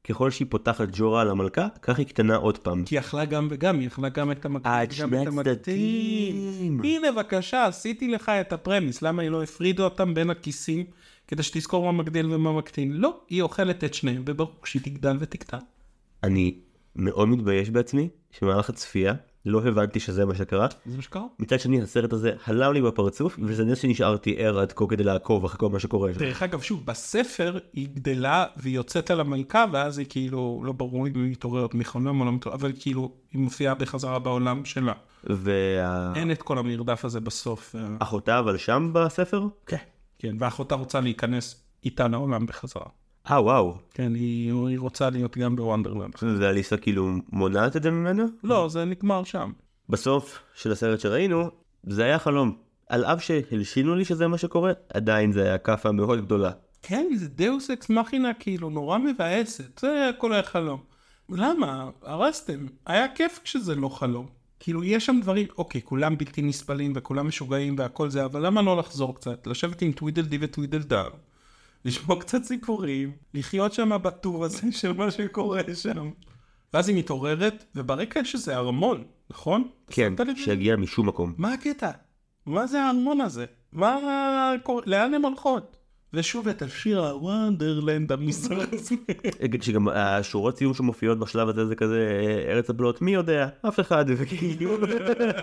ככל שהיא פותחת ג'ורה על המלכה, כך היא קטנה עוד פעם. כי היא אכלה גם וגם, היא אכלה גם את המקטין, אה, את שני. הצדדים. הנה בבקשה, עשיתי לך את הפרמיס, למה היא לא הפרידה אותם בין הכיסים כדי שתזכור מה מגדיל ומה מקטין? לא, היא אוכלת את שניהם, וברור שהיא תגדל ותקטן. אני מאוד מתבייש בעצמי, שבמהלך הצפייה לא הבנתי שזה מה שקרה. זה מה שקרה. מצד שני, הסרט הזה הלם לי בפרצוף, וזה נס שנשארתי ער עד כה כדי לעקוב אחרי כל מה שקורה. דרך אגב, שוב, בספר היא גדלה והיא יוצאת על המלכה, ואז היא כאילו, לא ברור אם היא מתעוררת מחולם או לא מתעוררת, אבל כאילו, היא מופיעה בחזרה בעולם שלה. והאחותה אין את כל המרדף הזה בסוף. אה, אבל שם בספר? כן. כן, ואחותה רוצה להיכנס איתה לעולם בחזרה. אה וואו. כן, היא, היא רוצה להיות גם בוונדרלנד. ואליסה כאילו מונעת את זה ממנה? לא, זה נגמר שם. בסוף של הסרט שראינו, זה היה חלום. על אף שהלשינו לי שזה מה שקורה, עדיין זה היה כאפה מאוד גדולה. כן, זה deus ex machina כאילו נורא מבאסת, זה הכל היה חלום. למה? הרסתם. היה כיף כשזה לא חלום. כאילו יש שם דברים, אוקיי, כולם בלתי נסבלים וכולם משוגעים והכל זה, אבל למה לא לחזור קצת? לשבת עם טווידלדי וטווידלדם, לשמוע קצת סיפורים, לחיות שם בטור הזה של מה שקורה שם. ואז היא מתעוררת, וברקע יש איזה ארמון, נכון? כן? שהגיע משום מקום. מה הקטע? מה זה הארמון הזה? מה? לאן הן הולכות? ושוב את השיר הוונדרלנד המזרח. אגיד שגם השורות סיום שמופיעות בשלב הזה זה כזה אה, ארץ הבלות מי יודע אף אחד וכאילו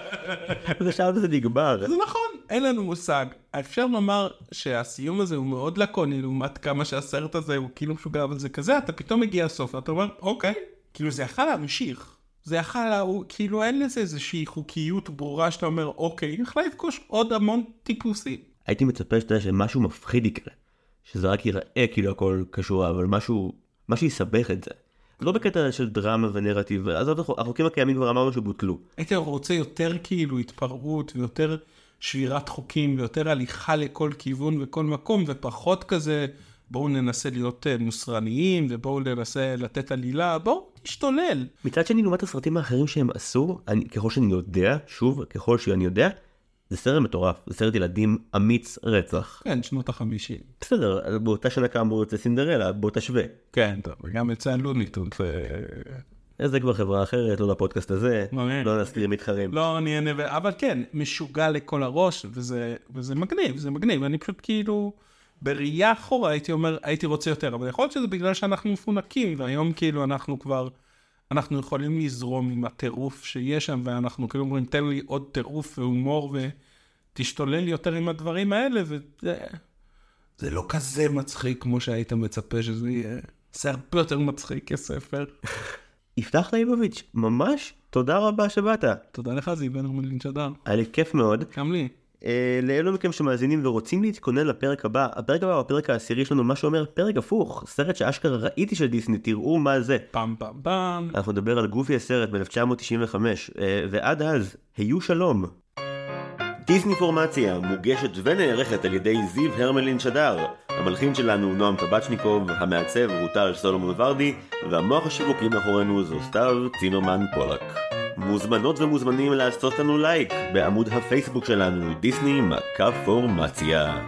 (laughs) ושם זה נגמר זה נכון, אין לנו מושג. אפשר לומר שהסיום הזה הוא מאוד לקוני לעומת כמה שהסרט הזה הוא כאילו משוגע, אבל זה כזה, אתה פתאום מגיע לסוף ואתה אומר, אוקיי, כאילו זה יכול להמשיך. זה יכול, הוא, כאילו אין לזה איזושהי חוקיות ברורה שאתה אומר, אוקיי, יכולה לפגוש עוד המון טיפוסים. הייתי מצפה שאתה יודע שמשהו מפחיד יקרה שזה רק ייראה כאילו הכל קשור אבל משהו משהו יסבך את זה. לא בקטע של דרמה ונרטיב עזוב החוקים הקיימים כבר אמרנו שבוטלו. הייתי רוצה יותר כאילו התפרעות ויותר שבירת חוקים ויותר הליכה לכל כיוון וכל מקום ופחות כזה בואו ננסה להיות אה, מוסרניים ובואו ננסה לתת עלילה בואו נשתולל. מצד שני לעומת הסרטים האחרים שהם עשו אני ככל שאני יודע שוב ככל שאני יודע זה סרט מטורף זה סרט ילדים אמיץ רצח. כן שנות החמישים. בסדר באותה שנה כאמור יוצא סינדרלה בוא תשווה. כן טוב וגם יצא לוניטון. זה כבר חברה אחרת לא לפודקאסט הזה לא נזכיר מתחרים. לא נהנה אבל כן משוגע לכל הראש וזה וזה מגניב זה מגניב אני פשוט כאילו. בראייה אחורה הייתי אומר הייתי רוצה יותר אבל יכול להיות שזה בגלל שאנחנו מפונקים והיום כאילו אנחנו כבר אנחנו יכולים לזרום עם הטירוף שיש שם ואנחנו כאילו אומרים תן לי עוד טירוף והומור ותשתולל יותר עם הדברים האלה וזה זה לא כזה מצחיק כמו שהיית מצפה שזה יהיה זה הרבה יותר מצחיק כספר. יפתח ליבוביץ' ממש תודה רבה שבאת. תודה לך זיו בן ארמלין שדר. היה לי כיף מאוד. גם לי. אה, לאלו מכם שמאזינים ורוצים להתכונן לפרק הבא, הפרק הבא הוא הפרק העשירי שלנו, מה שאומר פרק הפוך, סרט שאשכרה ראיתי של דיסני, תראו מה זה. פעם פעם פעם. אנחנו נדבר על גופי הסרט ב-1995, אה, ועד אז, היו שלום. דיסני פורמציה מוגשת ונערכת על ידי זיו הרמלין שדר. המלחין שלנו נועם טבצ'ניקוב, המעצב הוא טל סולומון ורדי, והמוח השיווקי מאחורינו זו סתיו צימרמן פולק. מוזמנות ומוזמנים לעשות לנו לייק בעמוד הפייסבוק שלנו, דיסני מכה פורמציה.